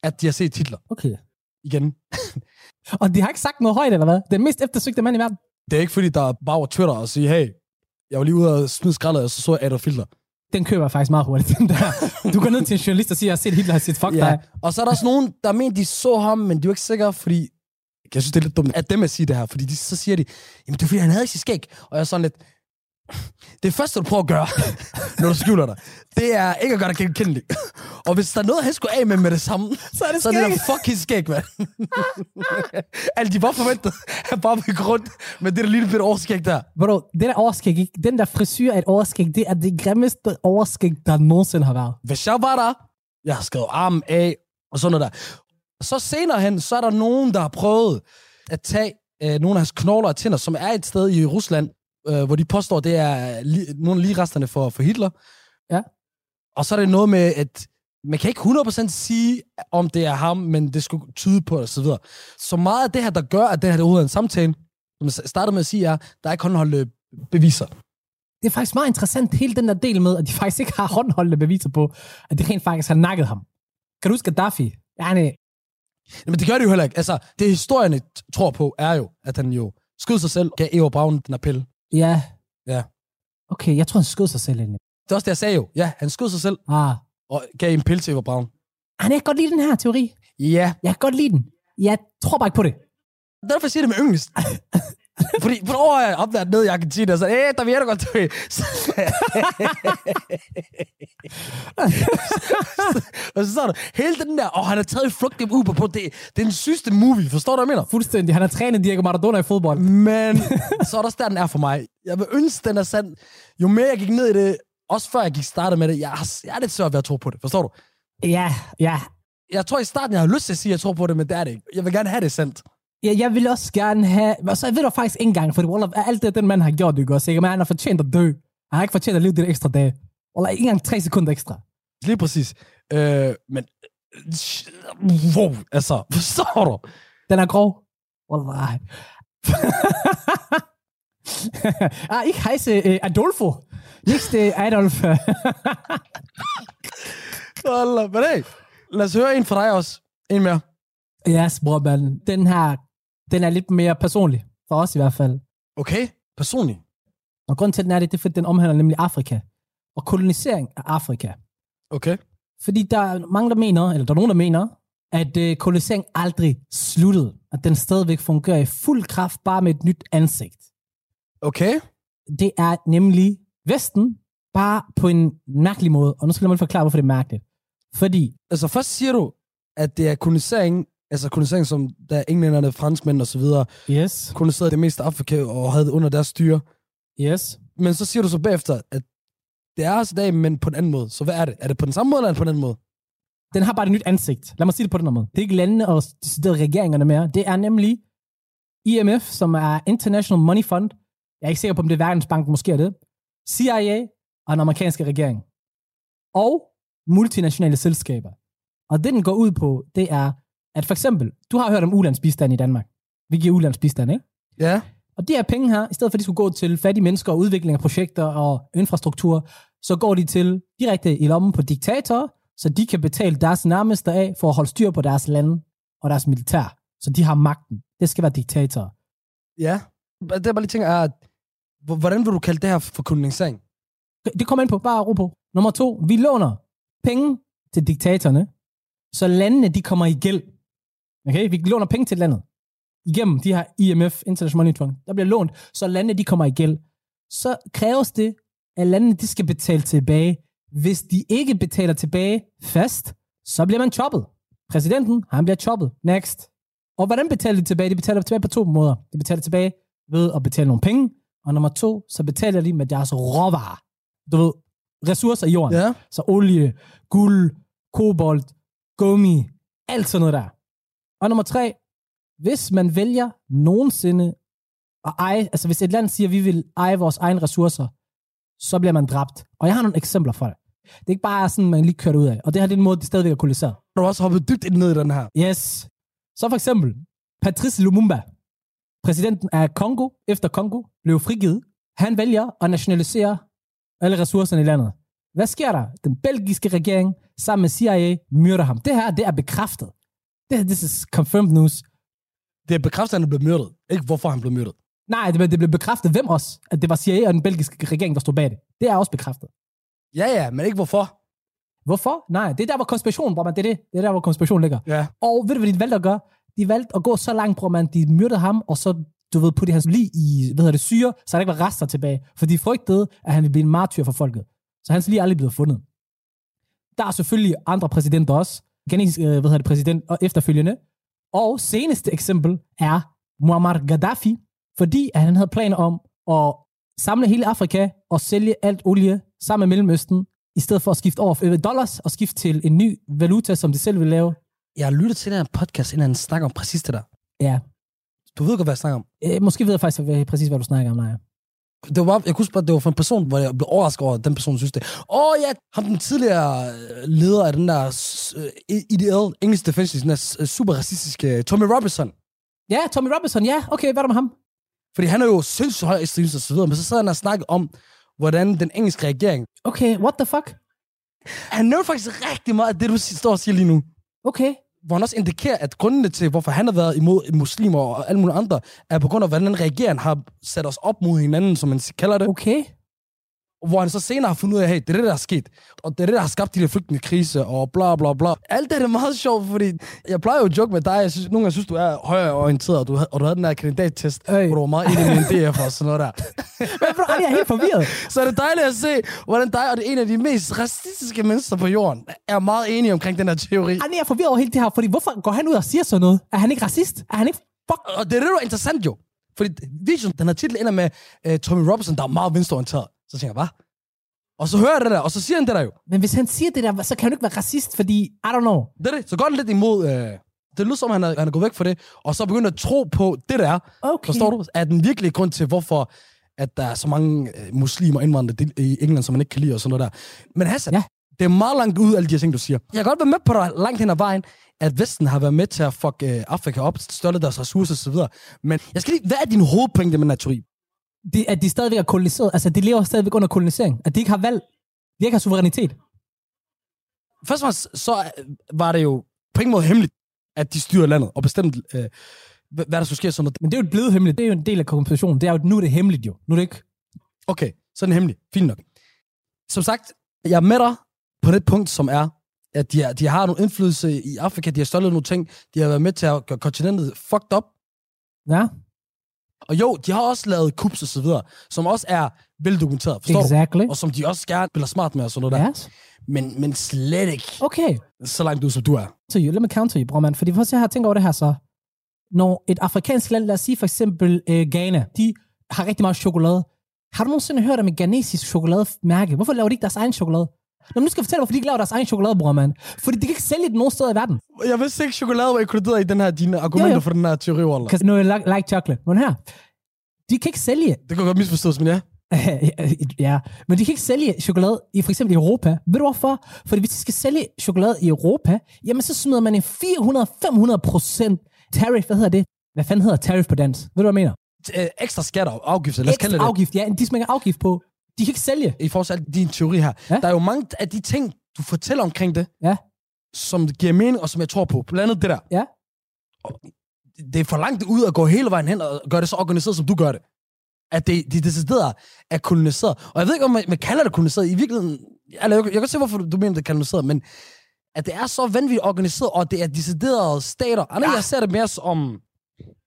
at de har set titler Okay. igen. Og de har ikke sagt noget højt, eller hvad? Den mest eftersøgte mand i verden. Det er ikke fordi, der er bare over Twitter og sige, hey, Jeg var lige ude og smide skraldet, og så så jeg Adolf Hitler. Den køber jeg faktisk meget hurtigt, den der. Du går ned til en journalist og siger, jeg har set Hitler har set fuck Ja. dig. Og så er der også nogen, der mener, de så ham, men de er jo ikke sikre, fordi... Jeg synes, det er lidt dumt at dem at sige det her, fordi de, så siger de, jamen det er fordi, han havde ikke sit skæg. Og jeg er sådan lidt, det første, du prøver at gøre, når du skjuler dig, det er ikke at gøre dig genkendelig. Og hvis der er noget, han skulle af med med det samme, så er det, så er det der fucking skæg, mand. altså, de bare forventet, at han bare vil gå rundt med det der lille bitte overskæg der. Bro, det der overskæg, ikke? den der frisyr af et overskæg, det er det grimmeste overskæg, der nogensinde har været. Hvis jeg var der, jeg har skrevet armen af, og sådan noget der. Så senere hen, så er der nogen, der har prøvet at tage øh, nogle af hans knogler og tænder, som er et sted i Rusland, øh, hvor de påstår, det er li- nogle af ligeresterne for, for Hitler. Ja. Og så er det noget med, at man kan ikke 100% sige, om det er ham, men det skulle tyde på det, og så videre. Så meget af det her, der gør, at det her overhovedet er en samtale, som jeg startede med at sige, er, der er ikke håndholdte beviser. Det er faktisk meget interessant, hele den der del med, at de faktisk ikke har håndholdte beviser på, at de rent faktisk har nakket ham. Kan du huske Gaddafi? Ja, nej. Men det gør det jo heller ikke. Altså, det historierne tror på, er jo, at han jo skød sig selv, gav Eva Braun den appel. Ja. Ja. Okay, jeg tror, han skød sig selv egentlig. Det er også det, jeg sagde jo. Ja, han skød sig selv Ah. og gav en pille til Eva Braun. Han jeg kan godt lide den her teori. Ja, Jeg kan godt lide den. Jeg tror bare ikke på det. derfor siger jeg det med yndest. Fordi for over jeg opdaget ned i Argentina, og så, eh, der virker godt, og så står der, hele den der, og han har taget flugt dem ud på, det, det er den sygeste movie, forstår du, hvad jeg mener? Fuldstændig. Han har trænet Diego Maradona i fodbold. Men så er der også der, den er for mig. Jeg vil ønske, den er sand. Jo mere jeg gik ned i det, også før jeg gik startet med det, jeg, har- jeg er lidt svært ved at tro på det, forstår du? Ja, ja. Jeg tror i starten, jeg har lyst til at sige, at jeg tror på det, men det er det ikke. Jeg vil gerne have det sandt. Ja, jeg vil også gerne have... Og så ved du faktisk ikke engang, for Wallah, alt det, den mand har gjort, det går sikkert, men han har fortjent at dø. Han har ikke fortjent at leve det ekstra dag. Wallah, ikke engang tre sekunder ekstra. Lige præcis. Øh, men... Wow, altså, forstår du? Den er grov. Wallah. ah, ikke hejse uh, Adolfo. Ikke uh, Adolf. Wallah, Men hey, lad os høre en fra dig også. En mere. yes, bror, man. Den her, den er lidt mere personlig. For os i hvert fald. Okay, personligt. Og grunden til, at den er det, det er, fordi den omhandler nemlig Afrika. Og kolonisering af Afrika. Okay. Fordi der er mange, der mener, eller der er nogen, der mener, at øh, kolonisering aldrig sluttede. At den stadigvæk fungerer i fuld kraft, bare med et nyt ansigt. Okay. Det er nemlig Vesten, bare på en mærkelig måde. Og nu skal jeg lige forklare, hvorfor det er mærkeligt. Fordi, Altså, først siger du, at det er kolonisering, altså kolonisering som der er englænderne, franskmænd og så videre, yes, koloniserede det meste af Afrika og havde det under deres styre. yes, Men så siger du så bagefter, at det er også i dag, men på en anden måde. Så hvad er det? Er det på den samme måde, eller er det på en anden måde? den har bare et nyt ansigt. Lad mig sige det på den måde. Det er ikke landene og deciderede regeringerne mere. Det er nemlig IMF, som er International Money Fund. Jeg er ikke sikker på, om det er Verdensbanken, måske er det. CIA og den amerikanske regering. Og multinationale selskaber. Og det, den går ud på, det er, at for eksempel, du har hørt om ulandsbistand i Danmark. Vi giver ulandsbistand, ikke? Ja. Og de her penge her, i stedet for at de skulle gå til fattige mennesker og udvikling af projekter og infrastruktur, så går de til direkte i lommen på diktatorer, så de kan betale deres nærmeste af for at holde styr på deres lande og deres militær. Så de har magten. Det skal være diktatorer. Ja. Det jeg bare lige tænker er, hvordan vil du kalde det her for kolonisering? Det kommer ind på, bare ro på. Nummer to, vi låner penge til diktatorerne, så landene de kommer i gæld. Okay, vi låner penge til landet. Igennem de her IMF, International Money Fund. Der bliver lånt, så landene de kommer i gæld. Så kræves det, at landene de skal betale tilbage. Hvis de ikke betaler tilbage fast, så bliver man choppet. Præsidenten, han bliver choppet. Next. Og hvordan betaler de tilbage? De betaler tilbage på to måder. De betaler tilbage ved at betale nogle penge, og nummer to, så betaler de med deres råvarer. Du ved, ressourcer i jorden. Ja. Så olie, guld, kobolt, gummi, alt sådan noget der. Og nummer tre, hvis man vælger nogensinde at eje, altså hvis et land siger, at vi vil eje vores egne ressourcer, så bliver man dræbt. Og jeg har nogle eksempler for det. Det er ikke bare sådan, man lige kører ud af. Og det her det er en måde, de stadigvæk er koloniseret. Du har også hoppet dybt ind ned i den her. Yes. Så for eksempel, Patrice Lumumba, præsidenten af Kongo, efter Kongo blev frigivet. Han vælger at nationalisere alle ressourcerne i landet. Hvad sker der? Den belgiske regering sammen med CIA myrder ham. Det her, det er bekræftet. Det this is confirmed news. Det er bekræftet, at han blevet myrdet. Ikke hvorfor han blev myrdet. Nej, det, blev- det blev bekræftet. Hvem også? At det var CIA og den belgiske regering, der stod bag det. Det er også bekræftet. Ja, ja, men ikke hvorfor. Hvorfor? Nej, det er der, hvor konspirationen, bror man. Det er det. Det er der, hvor konspirationen ligger. Ja. Og ved du, hvad de valgte at gøre? De valgte at gå så langt, bror man. De myrdede ham, og så, du ved, putte hans lig i, hvad hedder det, syre, så der ikke var rester tilbage. For de frygtede, at han ville blive en martyr for folket. Så hans lig er aldrig blevet fundet. Der er selvfølgelig andre præsidenter også. Ghanesisk, øh, hvad hedder det, præsident og efterfølgende. Og seneste eksempel er Muammar Gaddafi, fordi at han havde planer om at samle hele Afrika og sælge alt olie sammen med Mellemøsten, i stedet for at skifte over øh, dollars og skifte til en ny valuta, som de selv vil lave. Jeg har lyttet til den her podcast, inden han snakker om præcis det der. Ja. Du ved godt, hvad jeg snakker om. Øh, måske ved jeg faktisk hvad, præcis, hvad du snakker om, nej. Det var jeg kunne huske, at det var for en person, hvor jeg blev overrasket over, at den person synes det. Åh oh, ja, ham den tidligere øh, leder af den der uh, IDL, English Defense, den der øh, super racistiske Tommy Robinson. Ja, Tommy Robinson, ja, okay, hvad er der med ham? Fordi han er jo sindssygt høj ekstremist og så videre, men så sad han og snakkede om, hvordan den engelske regering... Okay, what the fuck? Han nævnte faktisk rigtig meget af det, du står og siger lige nu. Okay. Hvor han også indikerer, at grundene til, hvorfor han har været imod muslimer og alle mulige andre, er på grund af, hvordan regeringen har sat os op mod hinanden, som man kalder det. Okay. Hvor han så senere har fundet ud af, hey, det er det, der er sket. Og det er det, der har skabt de der flygtningekrise, og bla bla bla. Alt det er meget sjovt, fordi jeg plejer jo at joke med dig. Jeg synes, nogle gange synes, du er højreorienteret, og du, og du havde den der kandidattest, Øj. hvor du var meget enig med en DF og sådan noget der. Men bro, jeg er helt forvirret. Så er det dejligt at se, hvordan dig og det er en af de mest racistiske mennesker på jorden er meget enige omkring den her teori. Ej, jeg er forvirret over helt det her, fordi hvorfor går han ud og siger sådan noget? Er han ikke racist? Er han ikke fuck? Og det er det, der er interessant jo. Fordi videoen, den her titel ender med uh, Tommy Robinson, der er meget venstreorienteret. Så tænker jeg, hvad? Og så hører jeg det der, og så siger han det der jo. Men hvis han siger det der, så kan han jo ikke være racist, fordi, I don't know. Det er det. Så går det lidt imod... Øh, det lyder som, han er, han er gået væk fra det, og så begynder at tro på det der. Okay. Forstår du? Er den virkelige grund til, hvorfor at der er så mange øh, muslimer indvandrere i England, som man ikke kan lide og sådan noget der. Men Hassan, Ja. det er meget langt ud, alle de her ting, du siger. Jeg kan godt være med på dig langt hen ad vejen, at Vesten har været med til at fuck øh, Afrika op, stjålet deres ressourcer osv. Men jeg skal lige, hvad er din hovedpointe med den teori? Det, at de stadigvæk er koloniseret. Altså, de lever stadigvæk under kolonisering. At de ikke har valg. De ikke har suverænitet. Først og fremmest, så øh, var det jo på ingen måde hemmeligt, at de styrer landet, og bestemt, øh, hvad der skulle ske sådan noget. Men det er jo blevet hemmeligt. Det er jo en del af kompensationen. Det er jo, nu er det hemmeligt jo. Nu er det ikke... Okay, så er den hemmelig. Fint nok. Som sagt, jeg er med dig på det punkt, som er, at de, er, de har noget indflydelse i Afrika, de har stjålet nogle ting, de har været med til at gøre kontinentet fucked up, Ja, og jo, de har også lavet kups og så videre, som også er veldokumenteret, forstår exactly. du? Og som de også gerne spiller smart med og sådan noget der. Yes. Men, men slet ikke Okay. så langt ud, som du er. you. Lad mig counter you, bror man. Fordi først jeg har tænkt over det her så. Når et afrikansk land, lad os sige for eksempel øh, Ghana, de har rigtig meget chokolade. Har du nogensinde hørt om et ghanesisk chokolademærke? Hvorfor laver de ikke deres egen chokolade? Nå, nu skal jeg fortælle hvorfor de ikke laver deres egen chokolade, bror man. Fordi de kan ikke sælge det nogen steder i verden. Jeg vidste ikke, chokolade var inkluderet i den her, dine argumenter Jo, jo. for den her teori, Waller. Because no, like, like chocolate. Men her, de kan ikke sælge Det kan godt misforstås, men ja. ja, men de kan ikke sælge chokolade i for eksempel Europa. Ved du hvorfor? Fordi hvis de skal sælge chokolade i Europa, jamen så smider man en 400-500 procent tariff. Hvad hedder det? Hvad fanden hedder tariff på dansk? Ved du, hvad jeg mener? Øh, ekstra skatter og afgifter, lad os kalde det. afgift, ja. De smækker afgift på. De kan ikke sælge. I forhold til din teori her. Ja. Der er jo mange af de ting, du fortæller omkring det, Ja. som giver mening, og som jeg tror på. Blandt andet det der. Ja. Og det er for langt ud at gå hele vejen hen og gøre det så organiseret, som du gør det. At det, de decideret er koloniseret. Og jeg ved ikke, om man, man kalder det koloniseret. I virkeligheden... Eller jeg, jeg kan se, hvorfor du, du mener, det er koloniseret, men at det er så vanvittigt organiseret, og det er deciderede stater. Andre, ja. jeg ser det mere som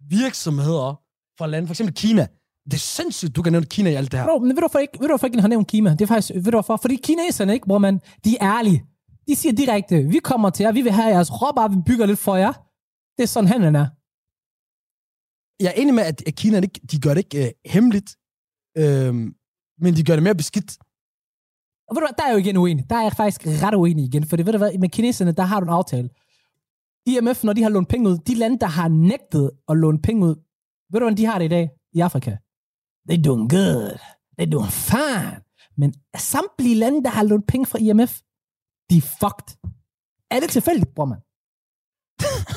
virksomheder fra lande. For eksempel Kina. Det er sindssygt, du kan nævne Kina i alt det her. Bro, men ved du hvorfor ikke, ved du hvorfor ikke har nævnt Kina? Det er faktisk, ved du hvorfor? Fordi kineserne, ikke, hvor man, de er ærlige. De siger direkte, vi kommer til jer, vi vil have jeres råvarer, vi bygger lidt for jer. Det er sådan, handlen er. jeg er enig med, at Kina, ikke, de gør det ikke øh, hemmeligt, øhm, men de gør det mere beskidt. Og ved du hvad, der er jeg jo igen uenig. Der er jeg faktisk ret uenig igen. For det ved du hvad, med kineserne, der har du en aftale. IMF, når de har lånt penge ud, de lande, der har nægtet at låne penge ud, ved du hvordan de har det i dag i Afrika? They doing good. They doing fine. Men samtlige lande, der har lånt penge fra IMF, de er fucked. Er det tilfældigt, bror man?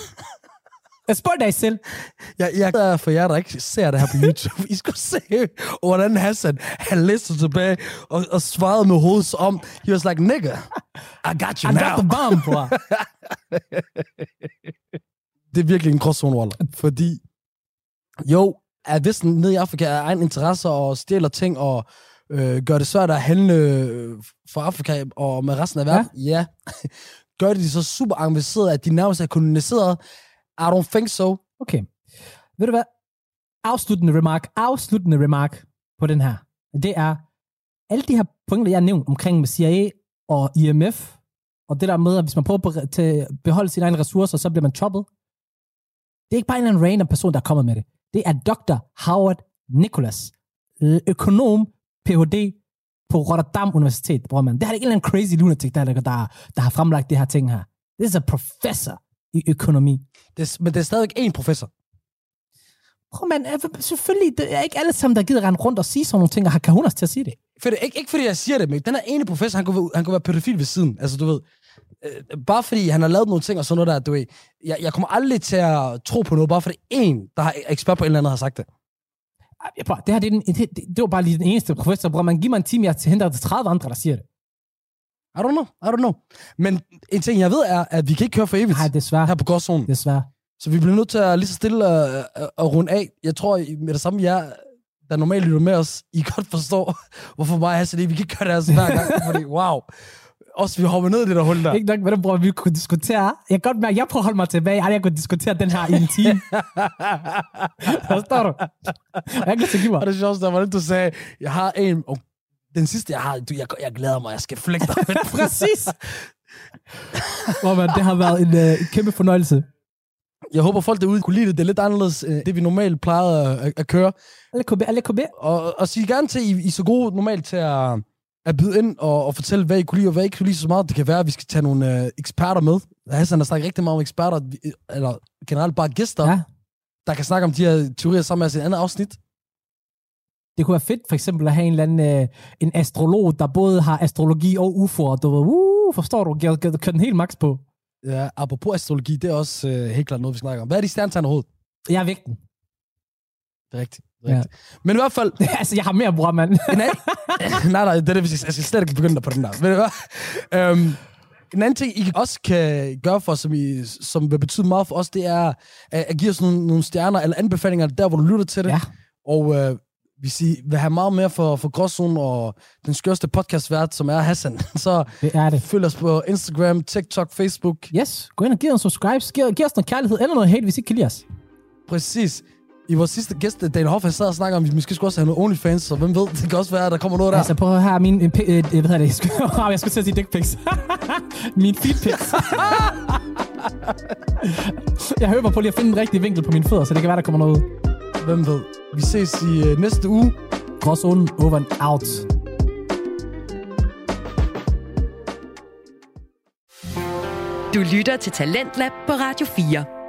Jeg spørger dig selv. Jeg, jeg er for jer, der ikke ser det her på YouTube. I skulle se, hvordan Hassan, han læste tilbage og, og svarede med hovedet om, he was like, nigga, I got you I now. got the bomb, bror. det er virkelig en gråzone, Waller. Fordi, jo, at hvis den nede i Afrika er egen interesse og stjæler ting og øh, gør det svært at handle øh, for Afrika og med resten af verden, ja. ja. gør de så super avanceret, at de nærmest er koloniseret? I don't think so. Okay. Ved du hvad? Afsluttende remark, afsluttende remark på den her. Det er, alle de her pointer, jeg har nævnt omkring med CIA og IMF, og det der med, at hvis man prøver at beholde sine egne ressourcer, så bliver man choppet. Det er ikke bare en eller anden random person, der er kommet med det. Det er Dr. Howard Nicholas, økonom, Ph.D. på Rotterdam Universitet, bror man. Det er en eller anden crazy lunatic, der, der, der, der har fremlagt det her ting her. Det er en professor i økonomi. Det, men det er stadigvæk én professor. Prøv man, selvfølgelig, det er ikke alle sammen, der gider rende rundt og sige sådan nogle ting, og har kahunas til at sige det. For det, ikke, ikke fordi jeg siger det, men den her ene professor, han kunne, være- han kunne være pædofil ved siden. Altså, du ved, øh, bare fordi han har lavet nogle ting og sådan noget der, du ved, jeg, jeg kommer aldrig til at tro på noget, bare fordi en, der har ekspert på et eller andet, har sagt det. Jeg prøver, det her, det, er den, det, det, det var bare lige den eneste professor, bror man. Giv mig en time, jeg henter til 30 andre, der siger det. I don't know, I don't know. Men en ting, jeg ved, er, at vi kan ikke køre for evigt Nej, desværre. her på gårdzonen. Desværre. Så vi bliver nødt til at lige så stille og, og, og runde af. Jeg tror I- med det samme, jeg der normalt lytter med os, I godt forstår, hvorfor mig og Hassan, vi kan ikke gøre det her sådan hver gang, fordi wow. Også vi hopper ned i det der hul der. Ikke nok med det, bror, vi kunne diskutere. Jeg kan godt mærke, at jeg prøver at holde mig tilbage. Jeg kunne diskutere den her i en time. Forstår du? Jeg kan ikke mig. Og det sjoveste er, hvordan du sagde, jeg har en, og den sidste, jeg har, du, jeg, jeg glæder mig, jeg skal flække dig. Præcis. Hvor man, det har været en, øh, kæmpe fornøjelse. Jeg håber, folk derude kunne lide det. Det er lidt anderledes, øh, det vi normalt plejede at, at køre. Alle KB, alle KB. Og, og sige gerne til, I, I er så gode normalt til at, at byde ind og, og fortælle, hvad I kunne lide og hvad I ikke kunne lide så meget. Det kan være, at vi skal tage nogle øh, eksperter med. Hassan har snakket rigtig meget om eksperter, eller generelt bare gæster, ja. Der kan snakke om de her teorier sammen med et andet afsnit. Det kunne være fedt, for eksempel, at have en eller anden øh, en astrolog, der både har astrologi og UFO'er. Du ved, uh, forstår du? Gør, gør den helt max på. Ja, apropos astrologi, det er også øh, helt klart noget, vi snakker om. Hvad er de stjernetegn overhovedet? Jeg er vægten. Det er rigtigt. Ja. Men i hvert fald, altså, jeg har mere, bror, mand. nej, nej, nej, det er det, jeg skal slet ikke begynde på den der. Hvad? Øhm, en anden ting, I også kan gøre for os, som, I, som vil betyde meget for os, det er at, at give os nogle, nogle stjerner eller anbefalinger der, hvor du lytter til det. Ja. Og øh, hvis I vil have meget mere for, for Gråzonen og den skørste podcastvært, som er Hassan, så Det er det. følg os på Instagram, TikTok, Facebook. Yes, gå ind og giv os en subscribe. Giv, giv os noget kærlighed eller noget hate, hvis I ikke kan lide os. Præcis. I vores sidste gæst, Daniel Hoff, han sad og snakker om, at vi måske skulle også have noget OnlyFans, så hvem ved, det kan også være, at der kommer noget der. Altså, prøv at høre min... Øh, øh, hvad hedder det? Jeg skulle, jeg skulle til at sige dick pics. min feet pics. jeg høber på lige at finde den rigtige vinkel på mine fødder, så det kan være, der kommer noget ud. Hvem ved. Vi ses i øh, næste uge. Gråzonen over and out. Du lytter til Talentlab på Radio 4.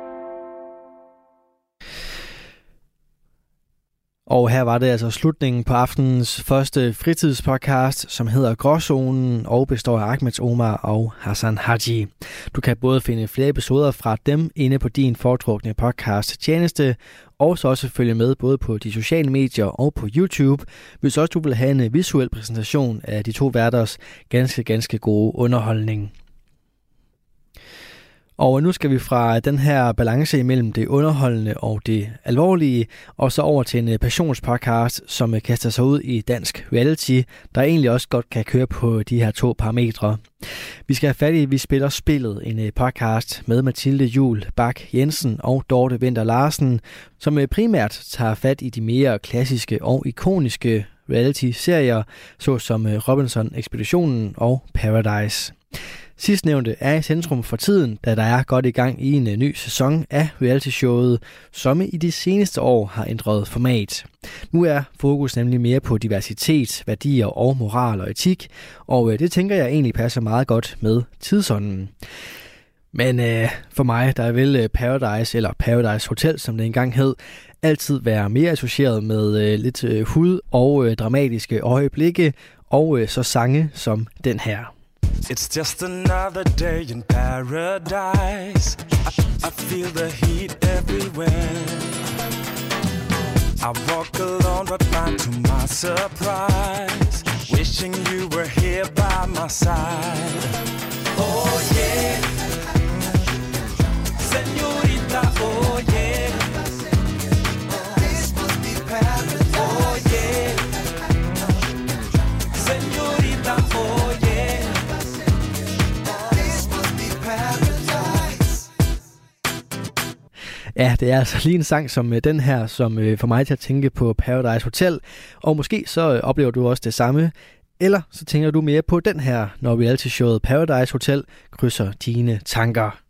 Og her var det altså slutningen på aftenens første fritidspodcast, som hedder Gråzonen og består af Ahmed Omar og Hassan Haji. Du kan både finde flere episoder fra dem inde på din foretrukne podcast tjeneste, og så også følge med både på de sociale medier og på YouTube, hvis også du vil have en visuel præsentation af de to værters ganske, ganske gode underholdning. Og nu skal vi fra den her balance imellem det underholdende og det alvorlige, og så over til en øh, passionspodcast, som øh, kaster sig ud i dansk reality, der egentlig også godt kan køre på de her to parametre. Vi skal have fat i Vi Spiller Spillet, en øh, podcast med Mathilde Jul Bak Jensen og Dorte Vinter Larsen, som primært tager fat i de mere klassiske og ikoniske reality-serier, såsom Robinson Ekspeditionen og Paradise. Sidstnævnte er i centrum for tiden, da der er godt i gang i en øh, ny sæson af reality-showet, som i de seneste år har ændret format. Nu er fokus nemlig mere på diversitet, værdier og moral og etik, og øh, det tænker jeg egentlig passer meget godt med tidsånden. Men øh, for mig, der vil vel Paradise, eller Paradise Hotel, som det engang hed, altid være mere associeret med øh, lidt øh, hud og øh, dramatiske øjeblikke, og øh, så sange som den her. It's just another day in paradise. I, I feel the heat everywhere. I walk alone, but find to my surprise, wishing you were here by my side. Oh yeah, señorita, oh Ja, det er altså lige en sang som øh, den her, som øh, får mig til at tænke på Paradise Hotel. Og måske så øh, oplever du også det samme. Eller så tænker du mere på den her, når reality-showet Paradise Hotel krydser dine tanker.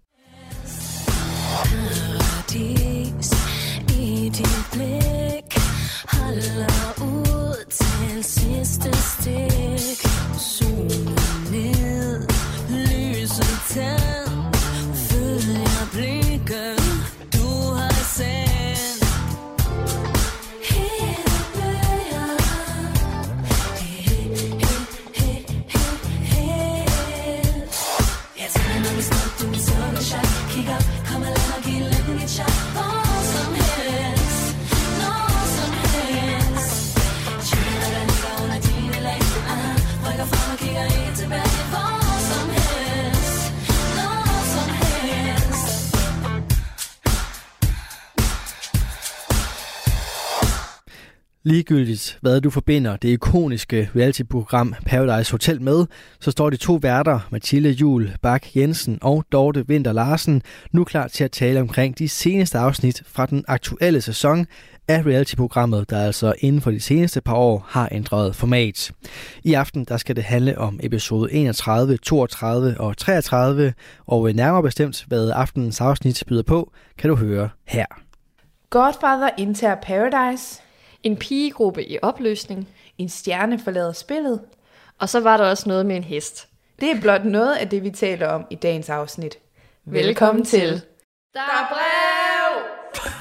Ligegyldigt hvad du forbinder det ikoniske reality-program Paradise Hotel med, så står de to værter, Mathilde Jul Bak Jensen og Dorte Vinter Larsen, nu klar til at tale omkring de seneste afsnit fra den aktuelle sæson af reality-programmet, der altså inden for de seneste par år har ændret format. I aften der skal det handle om episode 31, 32 og 33, og nærmere bestemt, hvad aftenens afsnit byder på, kan du høre her. Godfather Inter Paradise. En pigegruppe i opløsning. En stjerne forlader spillet. Og så var der også noget med en hest. Det er blot noget af det, vi taler om i dagens afsnit. Velkommen til. Der er brev!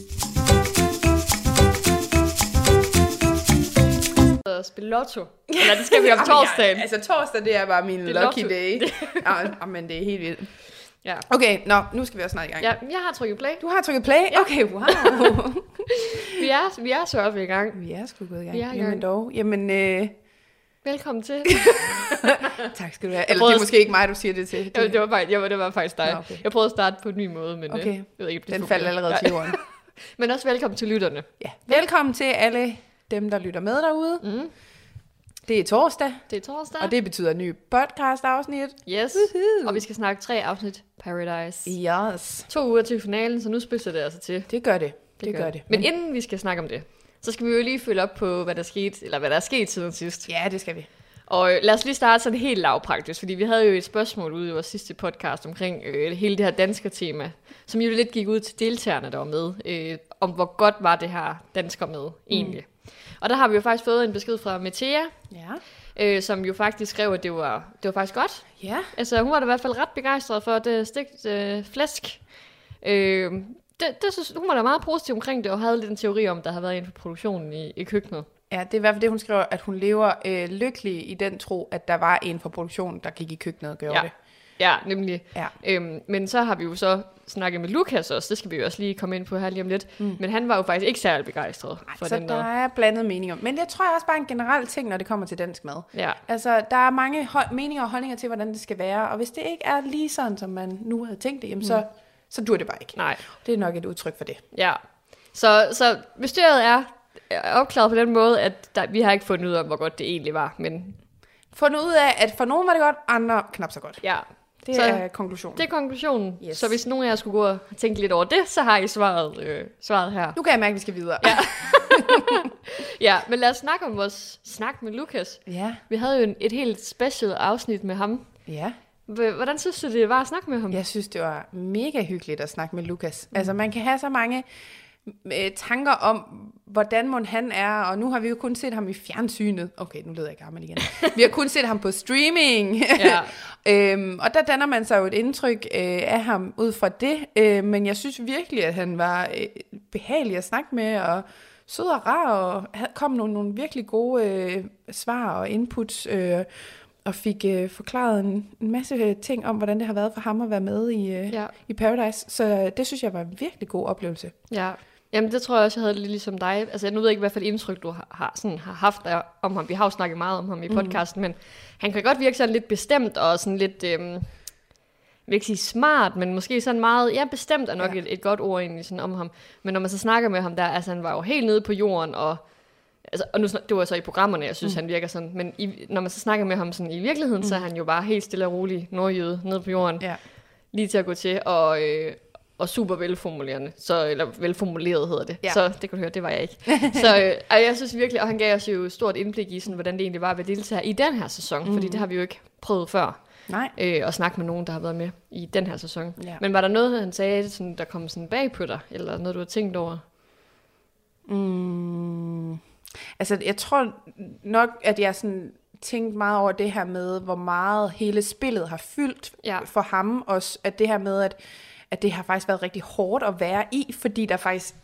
Og spille lotto. Eller det skal vi om Jamen, torsdagen. Ja, altså torsdag, det er bare min Det lucky lotto. day. ja, men det er helt vildt. Ja. Okay, nå, nu skal vi også snart i gang. ja, jeg har trykket play. Du har trykket play? Okay, wow. Vi er, vi er så oppe i gang. vi er sgu gået i gang. Vi er i Jamen gang. dog. Jamen, øh, Velkommen til. tak skal du have. Eller det er at- måske ikke mig, du siger det til. Ja, det, var faktisk, ja, det var faktisk dig. Nå, okay. Jeg prøvede at starte på en ny måde, men Okay. øh, jeg ved ikke, det Den faldt allerede til jorden. Men også velkommen til lytterne. Ja. Velkommen til alle dem, der lytter med derude. Mm. Det er torsdag, Det er torsdag. og det betyder ny podcast-afsnit. Yes. Og vi skal snakke tre afsnit Paradise. Yes. To uger til finalen, så nu spidser det altså til. Det gør det. Det, det gør det. Men inden vi skal snakke om det, så skal vi jo lige følge op på, hvad der skete, eller hvad der er sket siden sidst. Ja, det skal vi. Og øh, lad os lige starte sådan helt lavpraktisk, fordi vi havde jo et spørgsmål ude i vores sidste podcast omkring øh, hele det her dansker tema, som jo lidt gik ud til deltagerne, der var med, øh, om hvor godt var det her dansker med egentlig. Mm. Og der har vi jo faktisk fået en besked fra Metea, Ja. øh, som jo faktisk skrev, at det var, det var faktisk godt. Ja. Altså, hun var da i hvert fald ret begejstret for det stegt øh, flæsk. Øh, det, det synes, hun var da meget positiv omkring det, og havde lidt en teori om, der havde været inden for produktionen i, i køkkenet. Ja, det er i hvert fald det, hun skriver, at hun lever øh, lykkelig i den tro, at der var en fra produktionen, der gik i køkkenet og gjorde Ja. det. Ja, nemlig. Ja. Øhm, men så har vi jo så snakket med Lukas også, det skal vi jo også lige komme ind på her lige om lidt. Mm. Men han var jo faktisk ikke særlig begejstret for Så den der der. er blandet meninger. Men det tror jeg også bare er en generel ting, når det kommer til dansk mad. Ja, Altså, der er mange hold- meninger og holdninger til, hvordan det skal være. Og hvis det ikke er lige sådan, som man nu havde tænkt det, jamen så, så dur det bare ikke. nej. Det er nok et udtryk for det. Ja. Så, så bestyret er er opklaret på den måde, at der, vi har ikke fundet ud af, hvor godt det egentlig var. Men Fundet ud af, at for nogen var det godt, andre knap så godt. ja, Det Så- er konklusionen. det er konklusionen. Yes. Så hvis nogen af jer skulle gå og tænke lidt over det, så har I svaret, øh, svaret her. Nu kan jeg mærke, at vi skal videre. Ja. Ja, men lad os snakke om vores snak med Lukas. ja. Vi havde jo en, et helt special afsnit med ham. ja. Hvordan synes du, det var at snakke med ham? Jeg synes, det var mega hyggeligt at snakke med Lukas. Mm. Altså, man kan have så mange øh, tanker om, hvordan må han er, og nu har vi jo kun set ham i fjernsynet. Okay, nu leder jeg gammel igen. Vi har kun set ham på streaming. Ja. øhm, og der danner man sig jo et indtryk øh, af ham ud fra det. Øh, men jeg synes virkelig, at han var øh, behagelig at snakke med, og sød og rar, og kom nogle, nogle virkelig gode øh, svar og inputs, øh, og fik øh, forklaret en, en masse ting om, hvordan det har været for ham at være med i, øh, Ja. i Paradise. Så det synes jeg var en virkelig god oplevelse. Ja. Jamen, det tror jeg også, jeg havde lidt ligesom dig. Altså, nu ved jeg ikke, hvad for et indtryk du har, har, sådan, har haft af, om ham. Vi har jo snakket meget om ham i podcasten, mm. men han kan godt virke sådan lidt bestemt og sådan lidt... Øhm, vil ikke sige smart, men måske sådan meget, ja, bestemt er nok Ja. et, et godt ord egentlig sådan om ham. Men når man så snakker med ham der, altså han var jo helt nede på jorden, og, altså, og nu, det var så i programmerne, jeg synes, mm. han virker sådan, men i, når man så snakker med ham sådan i virkeligheden, mm. så er han jo bare helt stille og rolig nordjyde nede på jorden, Ja. lige til at gå til, og, øh, og super velformulerende, så, eller velformuleret hedder det. Ja. Så det kan du høre, det var jeg ikke. så øh, jeg synes virkelig, og han gav os jo et stort indblik i, sådan, hvordan det egentlig var at være deltager i den her sæson, mm. fordi det har vi jo ikke prøvet før Nej. øh, og snakke med nogen, der har været med i den her sæson. Ja. Men var der noget, han sagde, sådan, der kom sådan bag på dig, eller noget, du har tænkt over? Mm. Altså, jeg tror nok, at jeg sådan tænkt meget over det her med, hvor meget hele spillet har fyldt Ja. for ham. Også at det her med, at, at det har faktisk været rigtig hårdt at være i, fordi der faktisk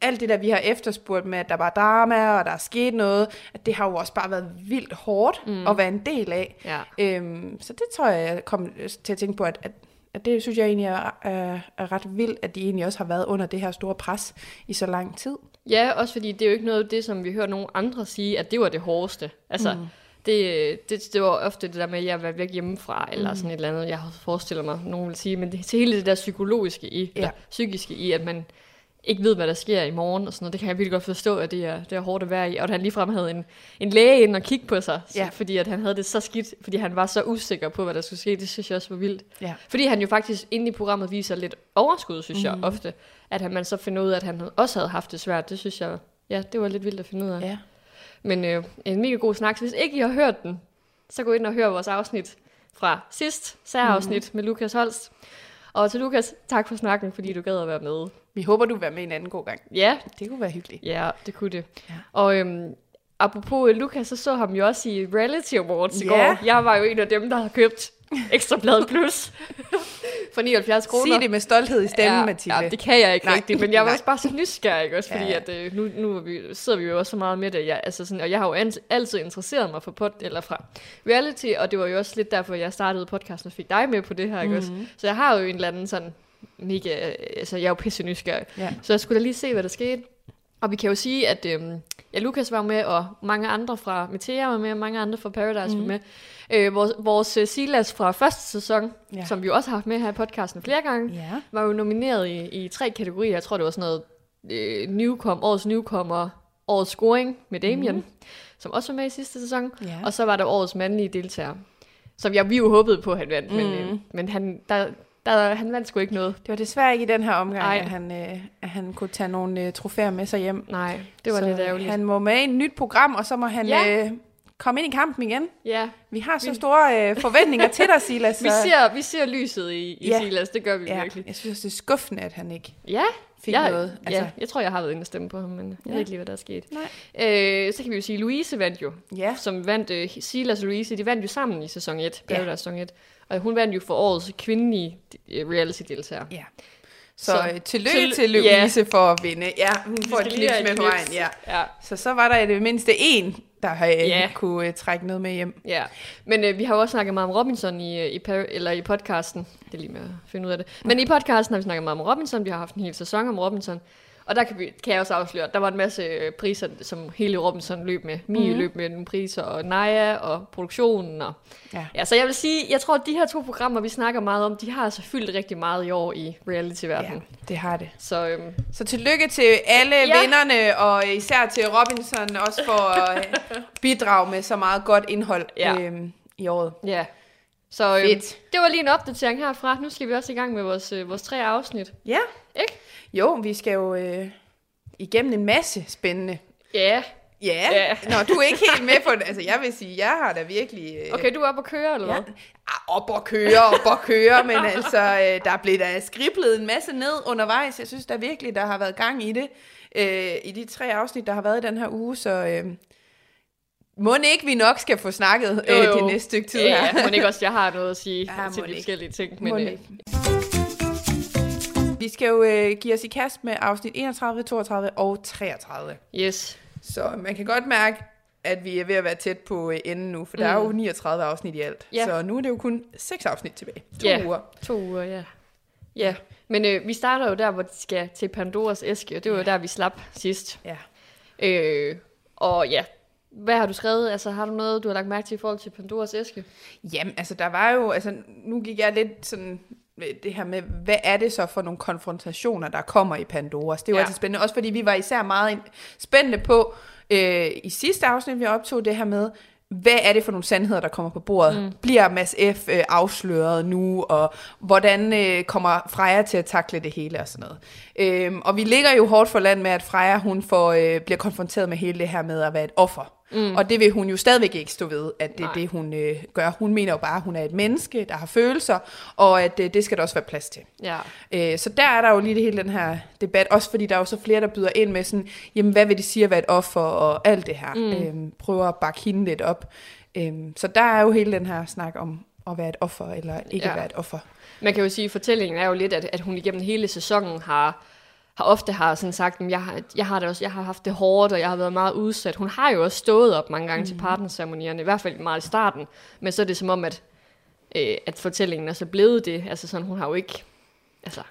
alt det der, vi har efterspurgt med, at der var drama, og der er sket noget, at det har jo også bare været vildt hårdt mm. at være en del af. Ja. Øhm, så det tror jeg, jeg kom til at tænke på, at, at, at det synes jeg egentlig er, er, er ret vildt, at de egentlig også har været under det her store pres i så lang tid. Ja, også fordi det er jo ikke noget af det, som vi hører nogen andre sige, at det var det hårdeste. Altså, mm. Det, det, det var ofte det der med, at jeg var væk hjemmefra, eller sådan et eller andet, jeg forestiller mig, nogen vil sige. Men det, til hele det der psykologiske i, Ja. ja. psykiske i, at man ikke ved, hvad der sker i morgen og sådan noget. Det kan jeg virkelig godt forstå, at det er, det er hårdt at være i. Og at han ligefrem havde en, en læge ind og kigge på sig, Ja. ja. fordi at han havde det så skidt, fordi han var så usikker på, hvad der skulle ske. Det synes jeg også var vildt. Ja. Fordi han jo faktisk inde i programmet viser lidt overskud, synes mm. Jeg ofte. At han, man så finder ud af, at han også havde haft det svært. Det synes jeg, ja, det var lidt vildt at finde ud af. Ja. Men øh, en mega god snak. Så hvis ikke I har hørt den, så gå ind og hør vores afsnit fra sidst, særafsnit mm. med Lukas Holst. Og til Lukas, tak for snakken, fordi du gad at være med. Vi håber, du vil være med en anden god gang. Ja, Det kunne være hyggeligt. ja, det kunne det. Ja. Og øhm, apropos øh, Lukas, så så ham jo også i Reality Awards i Ja. går. Jeg var jo en af dem, der havde købt Ekstrablad Plus for 79 kroner. Sig det med stolthed i stemmen, ja, Mathilde. Ja, det kan jeg ikke Nej. Rigtigt, men jeg var også bare så nysgerrig, ikke? også fordi Ja. at, øh, nu, nu er vi, sidder vi jo også så meget med det, jeg, altså sådan, og jeg har jo an, altid interesseret mig for pod, eller fra reality, og det var jo også lidt derfor, jeg startede podcasten og fik dig med på det her, ikke Mhm. også? Så jeg har jo en eller anden sådan mega, altså jeg er jo pisse nysgerrig, Ja. så jeg skulle da lige se, hvad der skete. Og vi kan jo sige, at øhm, ja, Lukas var med, og mange andre fra Metea var med, og mange andre fra Paradise mm. var med. Øh, vores, vores øh, Silas fra første sæson, Ja. som vi jo også har haft med her i podcasten flere gange, Ja. var jo nomineret i, i tre kategorier. Jeg tror, det var sådan noget øh, newcom, årets newcomer, årets scoring med Damien, mm. som også var med i sidste sæson. Ja. Og så var der årets mandlige deltager, som jeg, vi jo håbede på, at han vandt, mm. men, Mhm. øh, men han, der, der, han vandt sgu ikke noget. Det var desværre ikke i den her omgang, Ej. at han, øh, at han kunne tage nogle øh, trofæer med sig hjem. Nej, det var så lidt ærgerligt. Han må med i et nyt program, og så må han Ja. øh, komme ind i kampen igen. Ja, Vi har så Vi- store øh, forventninger til dig, Silas. vi så- ser, vi ser lyset i, i Ja. ja. Silas, det gør vi ja, virkelig. jeg synes, det er skuffende, at han ikke Ja, fik jeg, noget. Altså. ja, jeg tror, jeg har været inde og stemme på ham, men jeg Ja. ved ikke lige, hvad der er sket. Nej. Øh, så kan vi jo sige, Louise vandt jo, ja. som vandt, uh, Silas og Louise, de vandt jo sammen i sæson 1, Ja. Paradise sæson 1. Og hun vandt jo for årets kvindelige uh, reality-deltager. Ja. Så, Så, øh, tillykke til- til Louise for at vinde. Ja, hun får et knips med på vejen. Ja. Ja, Så så var der i det mindste en, der øh, Ja. kunne øh, trække noget med hjem. ja. Men øh, vi har jo også snakket meget om Robinson i, øh, i, par- eller i podcasten. Det er lige med at finde ud af det. Men i podcasten har vi snakket meget om Robinson. Vi har haft en hel sæson om Robinson. Og der kan, vi, kan jeg også afsløre, at der var en masse øh, priser, som hele Robinson løb med. Mie mm-hmm. løb med nogle priser, og Naja og produktionen. Og, Ja. ja, så jeg vil sige, jeg tror, at de her to programmer, vi snakker meget om, de har altså fyldt rigtig meget i år i reality-verdenen. Ja, det har det. Så øhm, Så tillykke til alle ja. Vinderne, og især til Robinson også for at øh, bidrage med så meget godt indhold Ja. øhm, i året. ja. Så øhm, Fedt. det var lige en opdatering herfra. Nu skal vi også i gang med vores, øh, vores tre afsnit. Ja. Ikke? Jo, vi skal jo øh, igennem en masse spændende. Ja. Ja, Ja. Nå, du er ikke helt med på det. Altså, jeg vil sige, jeg har da virkelig... Øh, Okay, du er oppe at køre, eller Ja. hvad? Ah, op og køre, op og køre, men altså, øh, der blev der skriblet en masse ned undervejs. Jeg synes der virkelig, der har været gang i det, øh, i de tre afsnit, der har været i den her uge, så øh, må ikke vi nok skal få snakket øh, det næste stykke tid Ja, her. ja, må ikke også, jeg har noget at sige Ja, ja, til de ikke. forskellige ting. Må Men, øh, ikke. Vi skal jo øh, give os i kast med afsnit 31, 32 og 33. yes. Så man kan godt mærke, at vi er ved at være tæt på øh, enden nu, for der er jo 39 afsnit i alt. Ja. Så nu er det jo kun 6 afsnit tilbage. To Ja. uger. To uger, ja. Ja, men øh, vi starter jo der, hvor de skal til Pandoras æske, og det var jo der, vi slap sidst. Ja. Øh, og ja, hvad har du skrevet? Altså, har du noget, du har lagt mærke til i forhold til Pandoras æske? Jamen, altså der var jo, altså nu gik jeg lidt sådan det her med, hvad er det så for nogle konfrontationer, der kommer i Pandoras? Det er jo Ja. altid spændende, også fordi vi var især meget spændte på øh, i sidste afsnit, vi optog det her med, hvad er det for nogle sandheder, der kommer på bordet? Mm. Bliver Mads F. Øh, afsløret nu, og hvordan øh, kommer Freja til at takle det hele og sådan noget? Øhm, og vi ligger jo hårdt for land med, at Freja hun får, øh, bliver konfronteret med hele det her med at være et offer. Mm. Og det vil hun jo stadigvæk ikke stå ved, at det er det, hun øh, gør. Hun mener jo bare, at hun er et menneske, der har følelser, og at øh, det skal der også være plads til. Ja. Øh, så der er der jo lige det hele den her debat, også fordi der er jo så flere, der byder ind med sådan, jamen hvad vil det sige at være et offer, og alt det her. Mm. Øh, prøver at bakke hende lidt op. Øh, så der er jo hele den her snak om at være et offer, eller ikke ja. at være et offer. Man kan jo sige, at fortællingen er jo lidt, at, at hun igennem hele sæsonen har, har ofte har sådan sagt, at jeg har, jeg har det også, jeg har haft det hårdt, og jeg har været meget udsat. Hun har jo også stået op mange gange mm. til partnerceremonierne, i hvert fald meget i starten, men så er det som om, at, øh, at fortællingen er så blevet det. Altså sådan, hun har jo ikke, altså,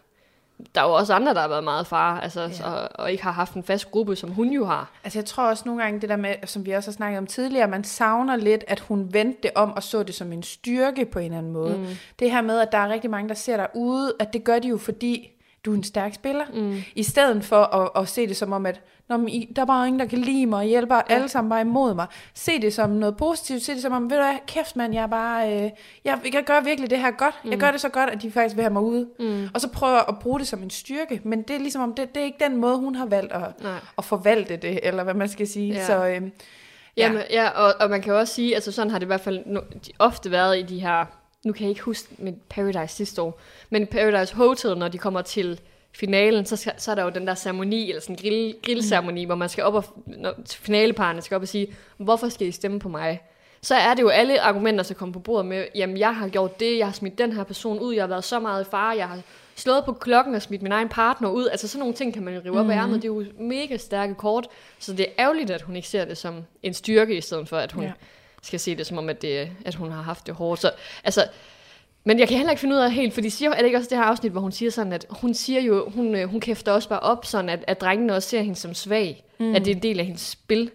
der er jo også andre, der har været meget far, altså, ja. og, og ikke har haft en fast gruppe, som hun jo har. Altså jeg tror også nogle gange det der med, som vi også har snakket om tidligere, man savner lidt, at hun vendte det om og så det som en styrke på en eller anden måde. Mm. Det her med, at der er rigtig mange, der ser dig ude, at det gør de jo fordi, du er en stærk spiller. Mm. I stedet for at, at se det som om, at Nå, men I, der er bare ingen, der kan lide mig, og hjælper ja. alle sammen bare imod mig. Se det som noget positivt, se det som om, ved du hvad, kæft mand, jeg er bare, øh, jeg, jeg gør virkelig det her godt. Mm. Jeg gør det så godt, at de faktisk vil have mig ude. Mm. Og så prøver at bruge det som en styrke, men det er ligesom om, det, det er ikke den måde, hun har valgt at, Nej. at forvalte det, eller hvad man skal sige. Ja. Så, øh, Jamen, ja, og, og man kan jo også sige, altså sådan har det i hvert fald no, ofte været i de her, nu kan jeg ikke huske med Paradise sidste år, men Paradise Hotel, når de kommer til finalen, så, skal, så er der jo den der ceremoni, eller sådan en grill, grillceremoni, mm. hvor man skal op og, når finaleparerne skal op og sige, hvorfor skal I stemme på mig? Så er det jo alle argumenter, der kommer på bordet med, jamen jeg har gjort det, jeg har smidt den her person ud, jeg har været så meget i fare, jeg har slået på klokken og smidt min egen partner ud. Altså sådan nogle ting kan man jo rive op af ærmet. Det er jo mega stærke kort. Så det er ærgerligt, at hun ikke ser det som en styrke, i stedet for at hun ja. Skal se det som om, at, det, at hun har haft det hårdt. Så, altså, men jeg kan heller ikke finde ud af helt, for de siger, er det ikke også det her afsnit, hvor hun siger sådan, at hun siger jo, hun, øh, hun kæfter også bare op, sådan at, at drengene også ser hende som svag. Mm. At det er en del af hendes spil.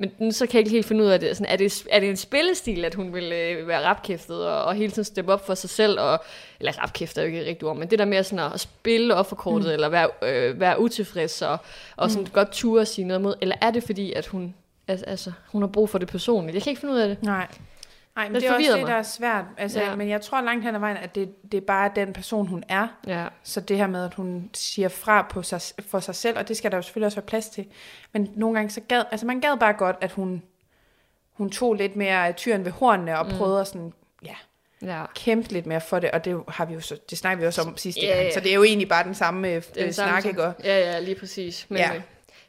Men nu så kan jeg ikke helt finde ud af det. Sådan, er, det er det en spillestil, at hun vil øh, være rapkæftet og, og hele tiden steppe op for sig selv? Og, eller rapkæftet er jo ikke rigtigt ord, men det der med sådan at spille offerkortet, mm. eller være, øh, være utilfreds og, og sådan godt ture sige noget mod. Eller er det fordi, at hun, altså, altså, hun har brug for det personligt? Jeg kan ikke finde ud af det. Nej. Nej, men Det det, er også det, mig. der er svært. Altså, Ja. Men jeg tror langt hen ad vejen, at det, det er bare den person, hun er. Ja. Så det her med, at hun siger fra på sig, for sig selv, og det skal der jo selvfølgelig også være plads til. Men nogle gange så gad, altså man gad bare godt, at hun, hun tog lidt mere tyren ved hornene og mm. prøvede at sådan, ja, ja. kæmpe lidt mere for det, og det har vi jo så, det snakker vi også om sidste Ja, gang, ja. så det er jo egentlig bare den samme øh, Den øh, samme snak, ikke? Og, Ja, ja, lige præcis. Men, Ja. ja.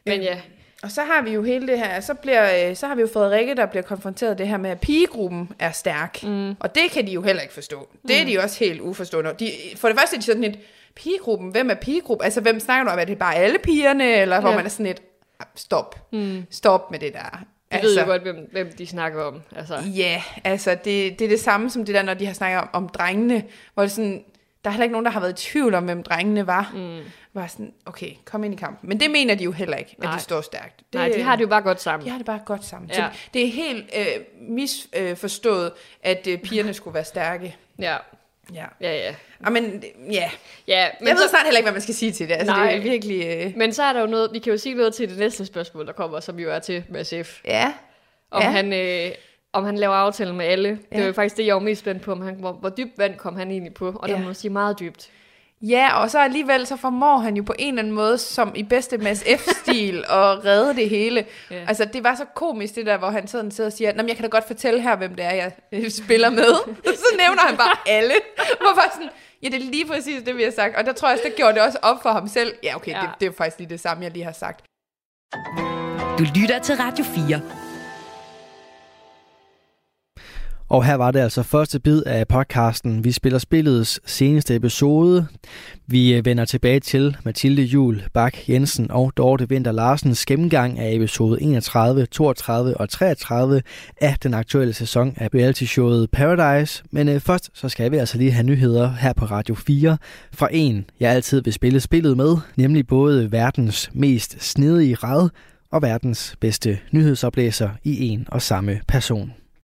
men ja, og så har vi jo hele det her, så, bliver, øh, så har vi jo Frederikke, der bliver konfronteret det her med, at pigegruppen er stærk. Mm. Og det kan de jo heller ikke forstå. Det er de også helt uforstående. De, for det første er de sådan et, pigegruppen, hvem er pigegruppen? Altså, hvem snakker du om? Er det bare alle pigerne? Eller hvor Ja. man er sådan et, "Ah, stop. Mm. Stop med det der. vi altså, ved jo godt, hvem, hvem de snakker om. Altså, Ja, altså det, det er det samme som det der, når de har snakket om, om drengene, hvor det sådan, der er heller ikke nogen, der har været i tvivl om, hvem drengene var. Mm. Var sådan, okay, kom ind i kampen. Men det mener de jo heller ikke, Nej. at de står stærkt. Det, nej, de har det jo bare godt sammen. de har det bare godt sammen. Ja. Så det er helt øh, misforstået, at øh, pigerne skulle være stærke. Ja, Ja. ja, ja. Ah, men, ja. ja men Jeg ved så, snart heller ikke, hvad man skal sige til det. Altså, Nej. det er virkelig... Øh... men så er der jo noget, vi kan jo sige noget til det næste spørgsmål, der kommer, som jo er til Mads F. Ja. Om, Ja. han, øh, om han laver aftale med alle. Det var faktisk det, jeg var mest spændt på, om han, hvor, hvor dybt vand kom han egentlig på. Og der Ja. må man sige meget dybt. Ja, og så alligevel så formår han jo på en eller anden måde, som i bedste Mads F-stil, at redde det hele. Ja. Altså, det var så komisk, det der, hvor han sådan sidder og siger, Nå, men jeg kan da godt fortælle her, hvem det er, jeg spiller med. så nævner han bare alle. Hvor bare sådan, ja, det er lige præcis det, vi har sagt. Og der tror jeg også, det gjorde det også op for ham selv. Ja, okay, Ja. Det, det er faktisk lige det samme, jeg lige har sagt. Du lytter til Radio 4. Og her var det altså første bid af podcasten Vi spiller spillets seneste episode. Vi øh, vender tilbage til Mathilde Jul Bak Jensen og Dorte Vinter Larsens gennemgang af episode 31, 32 og 33 af den aktuelle sæson af reality-showet Paradise. Men øh, først så skal vi altså lige have nyheder her på Radio 4 fra en, jeg altid vil spille spillet med, nemlig både verdens mest snedige rad og verdens bedste nyhedsoplæser i en og samme person.